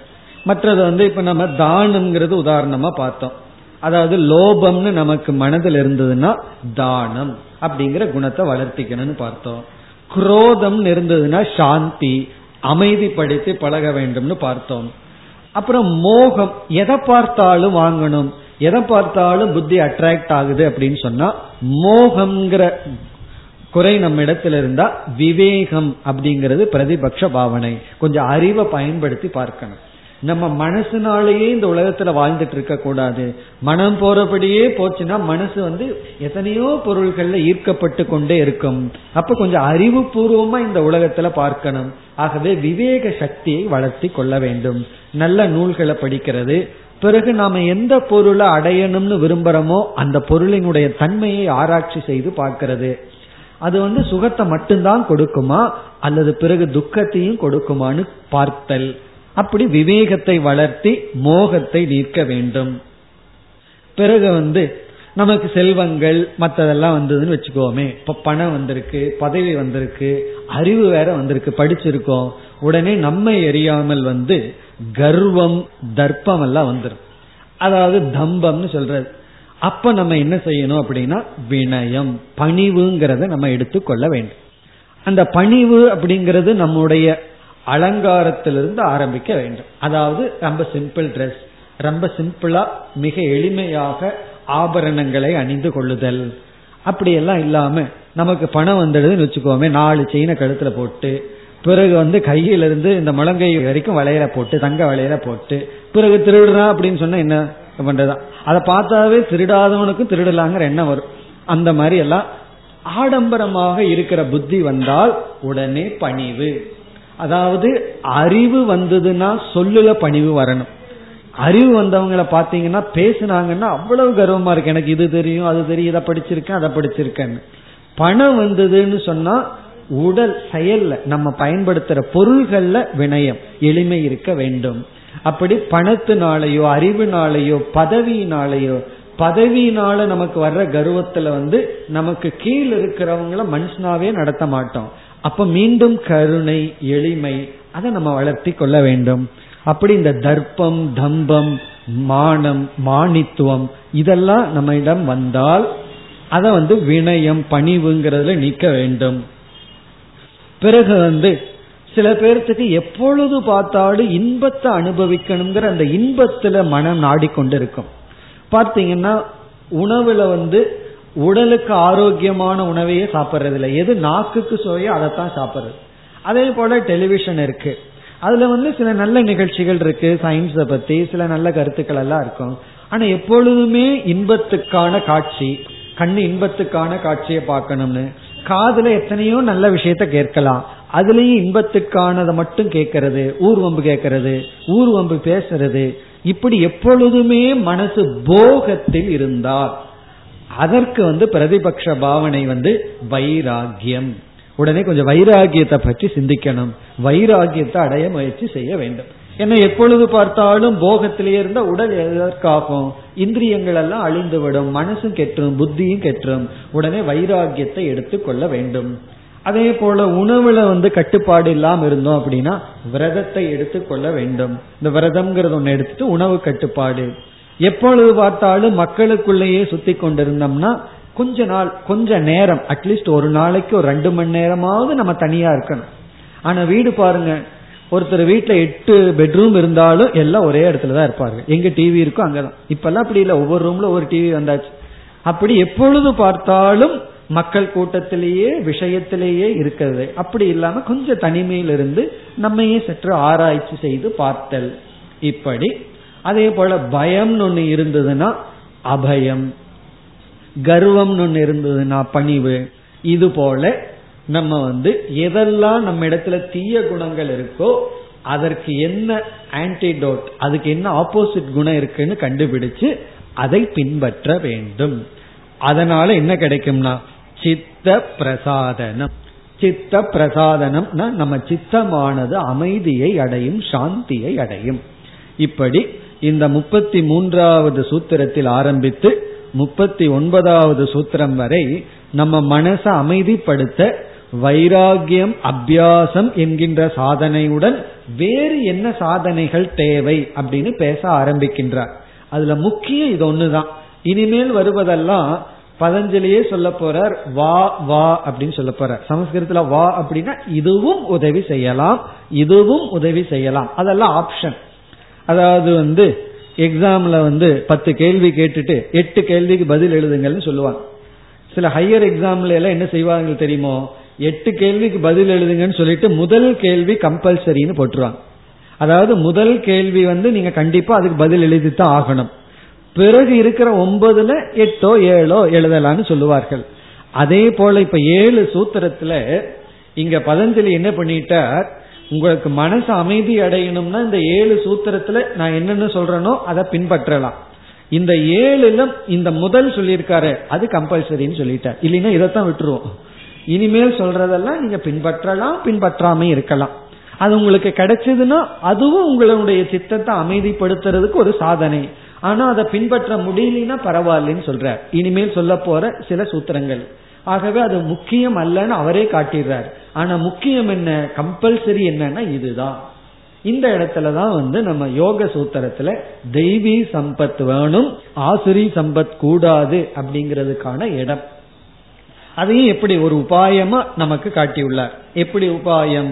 மற்றது வந்து இப்ப நம்ம தானம்ங்கிறது உதாரணமா பார்த்தோம். அதாவது லோபம்னு நமக்கு மனதில் இருந்ததுன்னா தானம் அப்படிங்கிற குணத்தை வளர்த்திக்கணும்னு பார்த்தோம். குரோதம் இருந்ததுன்னா சாந்தி அமைதிப்படுத்தி பழக வேண்டும்னு பார்த்தோம். அப்புறம் மோகம் எதை பார்த்தாலும் வாங்கணும். எதை பார்த்தாலும் புத்தி அட்ராக்ட் ஆகுது அப்படின்னு சொன்னா மோகம்ங்கிற குறை நம்ம இடத்துல இருந்தா விவேகம் அப்படிங்கிறது பிரதிபக்ஷ பாவனை. கொஞ்சம் அறிவை பயன்படுத்தி பார்க்கணும். நம்ம மனசுனாலேயே இந்த உலகத்துல வாழ்ந்துட்டு இருக்க கூடாது. மனம் போறபடியே போச்சுன்னா மனசு வந்து எத்தனையோ பொருள்கள்ல ஈர்க்கப்பட்டு கொண்டே இருக்கும். அப்ப கொஞ்சம் அறிவுபூர்வமா இந்த உலகத்துல பார்க்கணும். ஆகவே விவேக சக்தியை வளர்த்தி கொள்ள வேண்டும். நல்ல நூல்களை படிக்கிறது பிறகு நாம எந்த பொருளை அடையணும்னு விரும்புறோமோ அந்த பொருளினுடைய தன்மையை ஆராய்ச்சி செய்து பார்க்கிறது. அது வந்து சுகத்தை மட்டும்தான் கொடுக்குமா? அல்லது பிறகு துக்கத்தையும் கொடுக்குமான்னு பார்த்தல். அப்படி விவேகத்தை வளர்த்தி மோகத்தை நீக்க வேண்டும். பிறகு வந்து நமக்கு செல்வங்கள் மற்றதெல்லாம் வந்ததுன்னு வச்சுக்கோமே. இப்ப பணம் வந்திருக்கு பதவி வந்திருக்கு அறிவு வேற வந்திருக்கு படிச்சிருக்கோம். உடனே நம்மை எரியாமல் வந்து கர்வம் தர்ப்பம் எல்லாம் வந்துடும் அதாவது தம்பம்னு சொல்றது. அப்ப நம்ம என்ன செய்யணும் அப்படின்னா வினயம் பணிவுங்கிறத நம்ம எடுத்துக்கொள்ள வேண்டும். அந்த பணிவு அப்படிங்கிறது நம்முடைய அலங்காரத்திலிருந்து ஆரம்பிக்க வேண்டும். அதாவது ரொம்ப சிம்பிள் ட்ரெஸ் ரொம்ப சிம்பிளா மிக எளிமையாக ஆபரணங்களை அணிந்து கொள்ளுதல். அப்படியெல்லாம் இல்லாம நமக்கு பணம் வந்துடுதுன்னு வச்சுக்கோமே நாலு செயினை கழுத்துல போட்டு பிறகு வந்து கையிலிருந்து இந்த முழங்கை வரைக்கும் வளையல போட்டு தங்க வளையல போட்டு பிறகு திருடுறா அப்படின்னு சொன்னா என்ன பண்றதுதான் அதை பார்த்தாவே திருடாதவனுக்கும் திருடலாங்கிற எண்ணம் வரும். அந்த மாதிரி எல்லாம் ஆடம்பரமாக இருக்கிற புத்தி வந்தால் உடனே பணிவு. அதாவது அறிவு வந்ததுன்னா சொல்லுல பணிவு வரணும். அறிவு வந்தவங்களை பாத்தீங்கன்னா பேசுனாங்கன்னா அவ்வளவு கர்வமா இருக்கு. எனக்கு இது தெரியும் அது தெரியும் இதை படிச்சிருக்கேன் அதை படிச்சிருக்கேன்னு. பணம் வந்ததுன்னு சொன்னா உடல் செயல்ல நம்ம பயன்படுத்துற பொருள்கள்ல வினயம் எளிமை இருக்க வேண்டும். அப்படி பணத்தினாலேயோ அறிவுனாலேயோ பதவியினாலேயோ பதவியினால நமக்கு வர்ற கர்வத்துல வந்து நமக்கு கீழ் இருக்கிறவங்கள மனுஷனாவே நடத்த மாட்டோம். அப்ப மீண்டும் கருணை எளிமை அதை நம்ம வளர்த்தி கொள்ள வேண்டும். அப்படி இந்த தர்ப்பம் தம்பம் மானம் மானித்துவம் இதெல்லாம் நம்ம இடம் வந்தால் அதை வந்து வினயம் பணிவுங்கிறதுல நீக்க வேண்டும். பிறகு வந்து சில பேர்த்துக்கு எப்பொழுது பார்த்தாலும் இன்பத்தை அனுபவிக்கணுங்கிற அந்த இன்பத்துல மனம் நாடிக்கொண்டு இருக்கும் பார்த்தீங்கன்னா உணவுல வந்து உடலுக்கு ஆரோக்கியமான உணவையே சாப்பிட்றது இல்லை எது நாக்குக்கு சுவையோ அதைத்தான் சாப்பிட்றது. அதே போல டெலிவிஷன் இருக்கு. அதுல வந்து சில நல்ல நிகழ்ச்சிகள் இருக்கு. சயின்ஸை பத்தி சில நல்ல கருத்துக்கள் எல்லாம் இருக்கும். ஆனா எப்பொழுதுமே இன்பத்துக்கான காட்சி கண்ணு இன்பத்துக்கான காட்சியை பார்க்கணும்னு காதுல எத்தனையோ நல்ல விஷயத்த கேட்கலாம். அதுலயும் இன்பத்துக்கானதை மட்டும் கேட்கறது ஊர்வம்பு கேட்கறது ஊர்வம்பு பேசுறது. இப்படி எப்பொழுதுமே மனசு போகத்தில் இருந்தால் அதற்கு வந்து பிரதிபக்ஷ பாவனை வந்து வைராகியம் உடனே கொஞ்சம் வைராகியத்தை பற்றி சிந்திக்கணும். வைராகியத்தை அடைய முயற்சி செய்ய வேண்டும். ஏன்னா எப்பொழுது பார்த்தாலும் போகத்திலேயே இருந்த உடல் எதற்காகும்? இந்திரியங்கள் எல்லாம் அழிந்துவிடும். மனசும் கெற்றும் புத்தியும் கெற்றும். உடனே வைராகியத்தை எடுத்துக்கொள்ள வேண்டும். அதே போல உணவுல வந்து கட்டுப்பாடு இல்லாம இருந்தோம் அப்படின்னா விரதத்தை எடுத்துக்கொள்ள வேண்டும். இந்த விரதம்ங்கிறது ஒண்ணு எடுத்துட்டு உணவு கட்டுப்பாடு. எப்பொழுது பார்த்தாலும் மக்களுக்குள்ளேயே சுத்தி கொண்டிருந்தோம்னா கொஞ்ச நாள் கொஞ்ச நேரம் அட்லீஸ்ட் ஒரு நாளைக்கு ஒரு ரெண்டு மணி நேரமாவது நம்ம தனியா இருக்கணும். ஆனா வீடு பாருங்க ஒருத்தர் வீட்டுல எட்டு பெட்ரூம் இருந்தாலும் எல்லாம் ஒரே இடத்துல தான் இருப்பாரு எங்க டிவி இருக்கோ அங்கதான். இப்பெல்லாம் அப்படி இல்லை. ஒவ்வொரு ரூம்ல ஒரு டிவி வந்தாச்சு. அப்படி எப்பொழுது பார்த்தாலும் மக்கள் கூட்டத்திலேயே விஷயத்திலேயே இருக்கிறது. அப்படி இல்லாம கொஞ்சம் தனிமையில் இருந்து நம்மையே சற்று ஆராய்ச்சி செய்து பார்த்தல். இப்படி. அதே போல பயம்னு ஒண்ணு இருந்ததுன்னா அபயம். கர்வம்னு ஒண்ணு இருந்ததுன்னா பணிவு. இது போல நம்ம வந்து எதெல்லாம் நம்ம இடத்துல தீய குணங்கள் இருக்கோ அதற்கு என்ன ஆன்டிடோட் அதுக்கு என்ன ஆப்போசிட் குணம் இருக்குன்னு கண்டுபிடிச்சு அதை பின்பற்ற வேண்டும். அதனால என்ன கிடைக்கும்னா சித்த பிரசாதனம் சித்த பிரசாதனம்னா நம்ம சித்தமானது அமைதியை அடையும் சாந்தியை அடையும். இப்படி இந்த முப்பத்தி மூன்றாவது சூத்திரத்தில் ஆரம்பித்து முப்பத்தி ஒன்பதாவது சூத்திரம் வரை நம்ம மனசை அமைதிப்படுத்த வைராகியம் அபியாசம் என்கின்ற சாதனையுடன் வேறு என்ன சாதனைகள் தேவை அப்படின்னு பேச ஆரம்பிக்கின்றார். அதுல முக்கியம் இது ஒண்ணுதான். இனிமேல் வருவதெல்லாம் பதஞ்சலியே சொல்ல போறார் வா வா அப்படின்னு சொல்ல போறார். சமஸ்கிருதத்துல வா அப்படின்னா இதுவும் உதவி செய்யலாம் இதுவும் உதவி செய்யலாம். அதெல்லாம் ஆப்ஷன் அதாவது வந்து எக்ஸாம்ல வந்து பத்து கேள்வி கேட்டுட்டு எட்டு கேள்விக்கு பதில் எழுதுங்கள்னு சொல்லுவாங்க. சில ஹையர் எக்ஸாம்ல எல்லாம் என்ன செய்வாங்க தெரியுமோ? எட்டு கேள்விக்கு பதில் எழுதுங்கன்னு சொல்லிட்டு முதல் கேள்வி கம்பல்சரின்னு போட்டுருவாங்க அதாவது முதல் கேள்வி வந்து நீங்க கண்டிப்பா அதுக்கு பதில் எழுதி தான் ஆகணும். பிறகு இருக்கிற ஒன்பதுல எட்டோ ஏழோ எழுதலாம்னு சொல்லுவார்கள். அதே போல இப்ப ஏழு சூத்திரத்துல இங்க பதஞ்சலி என்ன பண்ணிட்டார்? உங்களுக்கு மனசு அமைதி அடையணும்னா இந்த ஏழு சூத்திரத்துல நான் என்னென்ன சொல்றேனோ அதை பின்பற்றலாம். இந்த ஏழுல இந்த முதல் சொல்லியிருக்காரு அது கம்பல்சரின்னு சொல்லிட்டார். இல்லைன்னா இதைத்தான் விட்டுருவோம். இனிமேல் சொல்றதெல்லாம் நீங்க பின்பற்றலாம் பின்பற்றாம இருக்கலாம். அது உங்களுக்கு கிடைச்சதுன்னா அதுவும் உங்களுடைய சித்தத்தை அமைதிப்படுத்துறதுக்கு ஒரு சாதனை. ஆனா அதை பின்பற்ற முடியலன்னா பரவாயில்லன்னு சொல்ற. இனிமேல் சொல்ல போற சில சூத்திரங்கள். ஆகவே அது முக்கியம் அல்லன்னு அவரே காட்டிடுறார். ஆனா முக்கியம் என்ன? கம்பல்சரி என்னன்னா இதுதான். இந்த இடத்துலதான் வந்து நம்ம யோக சூத்திரத்துல தெய்வீ சம்பத் வேணும் ஆசுரி சம்பத் கூடாது அப்படிங்கிறதுக்கான இடம். அதையும் எப்படி ஒரு உபாயமா நமக்கு காட்டியுள்ளார்? எப்படி உபாயம்?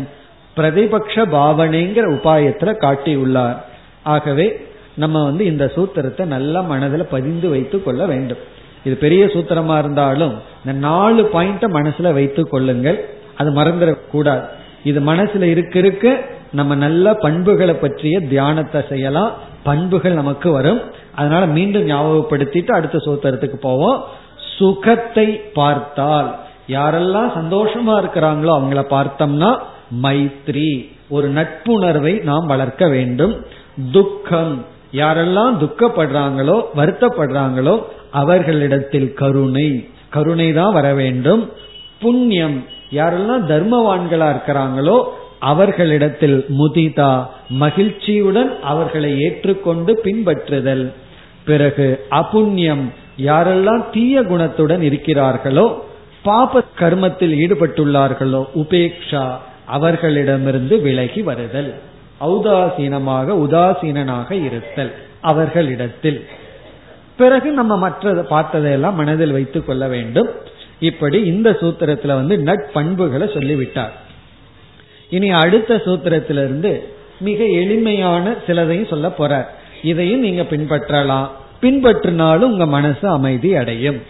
பிரதிபக்ஷ பாவனைங்கிற உபாயத்துல காட்டியுள்ளார். ஆகவே நம்ம வந்து இந்த சூத்திரத்தை நல்ல மனதில் பதிந்து வைத்துக் கொள்ள வேண்டும். இது பெரிய சூத்திரமா இருந்தாலும் இந்த நாலு பாயிண்ட மனசுல வைத்துக் கொள்ளுங்கள். அது மறந்துடக்கூடாது இது மனசுல இருக்க இருக்க நம்ம நல்ல பண்புகளை பற்றிய தியானத்தை செய்யலாம். பண்புகள் நமக்கு வரும். அதனால மீண்டும் ஞாபகப்படுத்திட்டு அடுத்த சூத்திரத்துக்கு போவோம். சுகத்தை பார்த்தால். யாரெல்லாம் சந்தோஷமா இருக்கிறாங்களோ அவங்கள பார்த்தோம்னா மைத்ரி. ஒரு நட்புணர்வை நாம் வளர்க்க வேண்டும். துக்கம். யாரெல்லாம் துக்கப்படுறாங்களோ வருத்தப்படுறாங்களோ அவர்களிடத்தில் கருணை. கருணை தான் வர வேண்டும். புண்ணியம். யாரெல்லாம் தர்மவான்களா இருக்கிறாங்களோ அவர்களிடத்தில் முதிதா. மகிழ்ச்சியுடன் அவர்களை ஏற்றுக்கொண்டு பின்பற்றுதல். பிறகு அபுண்ணியம். யாரெல்லாம் தீய குணத்துடன் இருக்கிறார்களோ பாப கர்மத்தில் ஈடுபட்டுள்ளார்களோ உபேக்ஷா அவர்களிடமிருந்து விலகி வருதல். ஔதாசீனமாக உதாசீனனாக இருத்தல் அவர்களிடத்தில். பிறகு நம்ம மற்றதை பார்த்ததையெல்லாம் மனதில் வைத்துக் கொள்ள வேண்டும். இப்படி இந்த சூத்திரத்துல வந்து நட்பண்புகளை சொல்லிவிட்டார். இனி அடுத்த சூத்திரத்திலிருந்து மிக எளிமையான சிலதையும் சொல்ல போறார். இதையும் நீங்க பின்பற்றலாம். பின்பற்றினாலும் உங்க மனசு அமைதி அடையும்.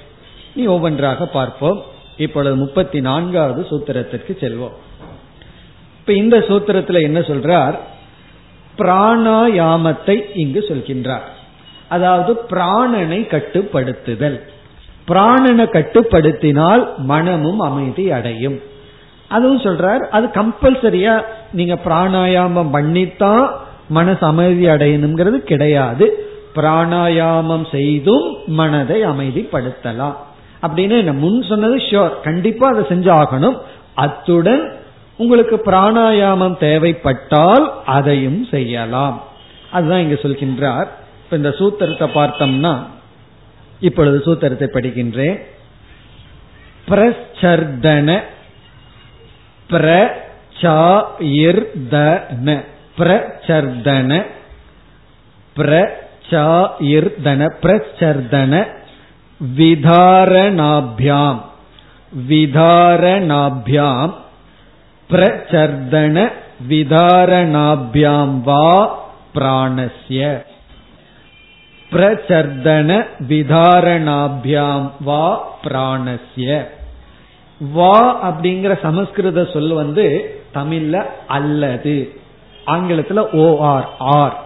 நீ ஒவ்வொன்றாக பார்ப்போம். இப்பொழுது முப்பத்தி நான்காவது சூத்திரத்திற்கு செல்வோம். இப்ப இந்த சூத்திரத்துல என்ன சொல்றார்? பிராணாயாமத்தை இங்கு சொல்கின்றார். அதாவது பிராணனை கட்டுப்படுத்துதல். பிராணனை கட்டுப்படுத்தினால் மனமும் அமைதி அடையும். அதுவும் சொல்றார் அது கம்பல்சரியா நீங்க பிராணாயாமம் பண்ணித்தான் மனசு அமைதி அடையணுங்கிறது கிடையாது. பிராணாயாமம் செய்தும் மனதை அமைதிப்படுத்தலாம். அப்படின்னு முன் சொன்னது ஷோர் கண்டிப்பா அதை செஞ்சாகணும். அத்துடன் உங்களுக்கு பிராணாயாமம் தேவைப்பட்டால் அதையும் செய்யலாம். அதுதான் இங்க சொல்கின்றார். இப்ப இந்த சூத்திரத்தை பார்த்தோம்னா இப்பொழுது சூத்திரத்தை படிக்கின்றேன். பிரச்சர்தன பிரச்சாயிர்தன. பிரச்சர்தன. சாயிர்தன பிரச்சர்தன விதாரணாபியாம் விதாரணாபியாம் பிரச்சர்தன விதாரணாபியாம் வா பிராணஸ்ய. பிரச்சர்தன விதாரணாபியாம் வா பிராணஸ்ய. வா அப்படிங்கிற சமஸ்கிருத சொல் வந்து தமிழ்ல அல்லது ஆங்கிலத்துல ஓ ஆர் ஆர்.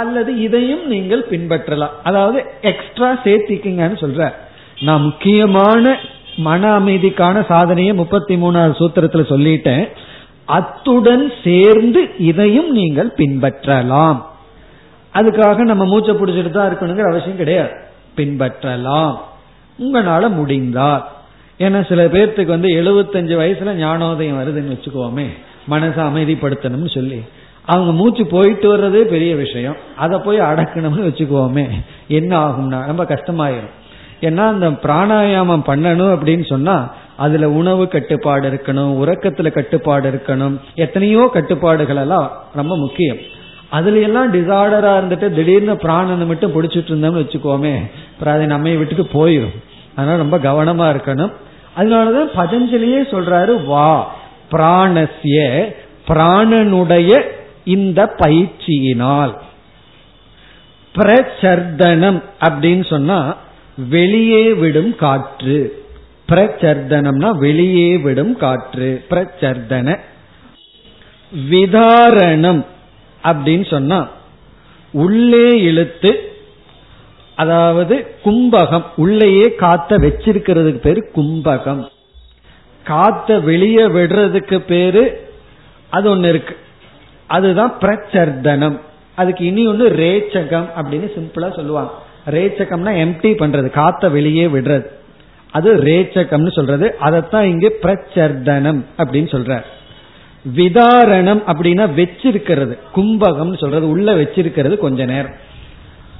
அல்லது இதையும் நீங்கள் பின்பற்றலாம். அதாவது எக்ஸ்ட்ரா சேர்த்திக்குங்கன்னு சொல்ற. நான் முக்கியமான மன அமைதிக்கான சாதனையை முப்பத்தி மூணாவது சூத்திரத்துல சொல்லிட்டேன். அத்துடன் சேர்ந்து இதையும் நீங்கள் பின்பற்றலாம். அதுக்காக நம்ம மூச்சை பிடிச்சிட்டு தான் இருக்கணுங்கிற அவசியம் கிடையாது. பின்பற்றலாம். உங்களால முடிந்தால். ஏன்னா சில பேர்த்துக்கு வந்து எழுபத்தஞ்சு வயசுல ஞானோதயம் வருதுன்னு வச்சுக்கோமே. மனசை அமைதிப்படுத்தணும்னு சொல்லி. அவங்க மூச்சு போயிட்டு வர்றதே பெரிய விஷயம். அதை போய் அடக்கணும்னு வச்சுக்கோமே என்ன ஆகும்னா ரொம்ப கஷ்டமாயிரும். ஏன்னா அந்த பிராணாயாமம் பண்ணணும் அப்படின்னு சொன்னா அதுல உணவு கட்டுப்பாடு இருக்கணும் உறக்கத்துல கட்டுப்பாடு இருக்கணும் எத்தனையோ கட்டுப்பாடுகள் எல்லாம் ரொம்ப முக்கியம். அதுல எல்லாம் டிசார்டரா இருந்துட்டு திடீர்னு பிராணனை மட்டும் பிடிச்சிட்டு இருந்தோம்னு வச்சுக்கோமே அப்புறம் அதை நம்ம விட்டுட்டு போயிடும் அதனால ரொம்ப கவனமா இருக்கணும். அதனாலதான் பதஞ்சலியே சொல்றாரு வா பிராணசிய பிராணனுடைய இந்த பயிற்சியினால். பிரச்சர்தனம் அப்படின்னு சொன்னா வெளியே விடும் காற்று. பிரச்சர்தனம்னா வெளியே விடும் காற்று. பிரச்சர்தன. விதாரணம் அப்படின்னு சொன்னா உள்ளே இழுத்து அதாவது கும்பகம் உள்ளேயே காத்த வச்சிருக்கிறதுக்கு பேரு கும்பகம். காத்த வெளியே விடுறதுக்கு பேரு அது ஒன்னு இருக்கு. அதுதான் பிரச்சர்தனம். அதுக்கு இனி ஒண்ணு ரேச்சகம் அப்படின்னு சிம்பிளா சொல்லுவாங்க. ரேச்சகம்னா எம்டி பண்றது காத்த வெளியே விடுறது. அது ரேச்சகம்னு சொல்றது. அதைத்தான் இங்கு பிரச்சர்தனம் அப்படின்னு சொல்ற விதாரணம் அப்படின்னா வச்சிருக்கிறது கும்பகம்னு சொல்றது உள்ள வச்சிருக்கிறது கொஞ்ச நேரம்.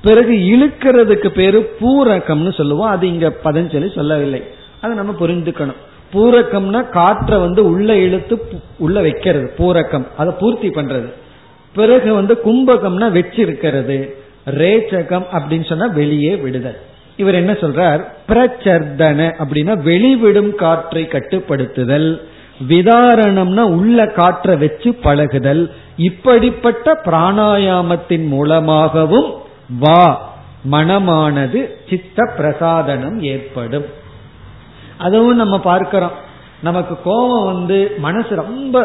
பிறகு இழுக்கிறதுக்கு பேரு பூரகம்னு சொல்லுவோம். அது இங்க பதஞ்சலி சொல்லவில்லை. அதை நம்ம புரிந்துக்கணும். பூரக்கம்னா காற்றை வந்து உள்ள இழுத்து உள்ள வைக்கிறது பூரக்கம். அதை பூர்த்தி பண்றது. பிறகு வந்து கும்பகம்னா வச்சிருக்கிறது. ரேச்சகம் அப்படின்னு சொன்னா வெளியே விடுதல். இவர் என்ன சொல்றார்? பிரச்சர்தன அப்படின்னா வெளிவிடும் காற்றை கட்டுப்படுத்துதல். விதாரணம்னா உள்ள காற்றை வச்சு பழகுதல். இப்படிப்பட்ட பிராணாயாமத்தின் மூலமாகவும் வா மனமானது சித்த பிரசாதனம் ஏற்படும். அதுவும் நம்ம பார்க்கிறோம். நமக்கு கோபம் வந்து மனசு ரொம்ப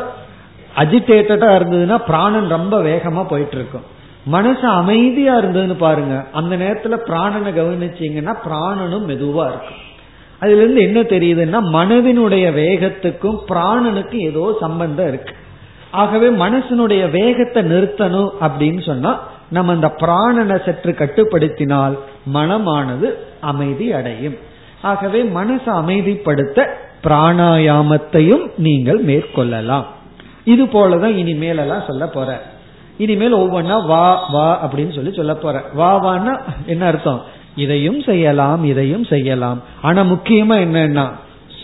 அஜிடேட்டடா இருந்ததுன்னா பிராணன் ரொம்ப வேகமா போயிட்டு இருக்கும் மனசு அமைதியா இருந்ததுன்னு பாருங்க. அந்த நேரத்துல பிராணனை கவனிச்சீங்கன்னா பிராணனும் மெதுவா இருக்கும். அதுல இருந்து என்ன தெரியுதுன்னா மனதினுடைய வேகத்துக்கும் பிராணனுக்கும் ஏதோ சம்பந்தம் இருக்கு. ஆகவே மனசனுடைய வேகத்தை நிறுத்தணும் அப்படின்னு சொன்னா நம்ம அந்த பிராணனை சற்று கட்டுப்படுத்தினால் மனமானது அமைதி அடையும். ஆகவே மனசை அமைதிப்படுத்த பிராணாயாமத்தையும் நீங்கள் மேற்கொள்ளலாம். இது போலதான் இனிமேலெல்லாம் சொல்ல போற. இனிமேல் ஒவ்வொன்னா வா வா அப்படின்னு சொல்லி சொல்ல போற. வா வான்னா என்ன அர்த்தம்? இதையும் செய்யலாம் இதையும் செய்யலாம். ஆனா முக்கியமா என்னன்னா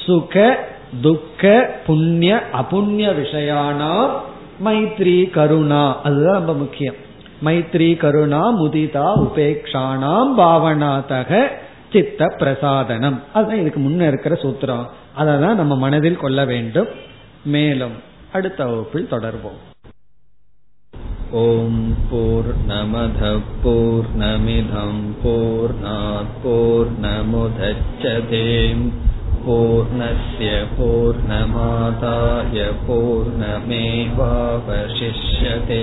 சுக துக்க புண்ணிய அபுண்ணிய விஷயானா மைத்ரி கருணா. அதுதான் ரொம்ப முக்கியம். மைத்ரி கருணா முதிதா உபேக்ஷானாம் பாவனாதக சித்த பிரசாதனம் அதுதான் இதுக்கு முன்ன இருக்கிற சூத்திரம் அதை தான் நம்ம மனதில் கொள்ள வேண்டும் மேலும் அடுத்த வகுப்பில் தொடர்வோம் ॐ पूर्णमधः पूर्णमिधं पूर्णात् पूर्णमुदच्छते पूर्णस्य पूर्णमादाय पूर्णमेवावशिष्यते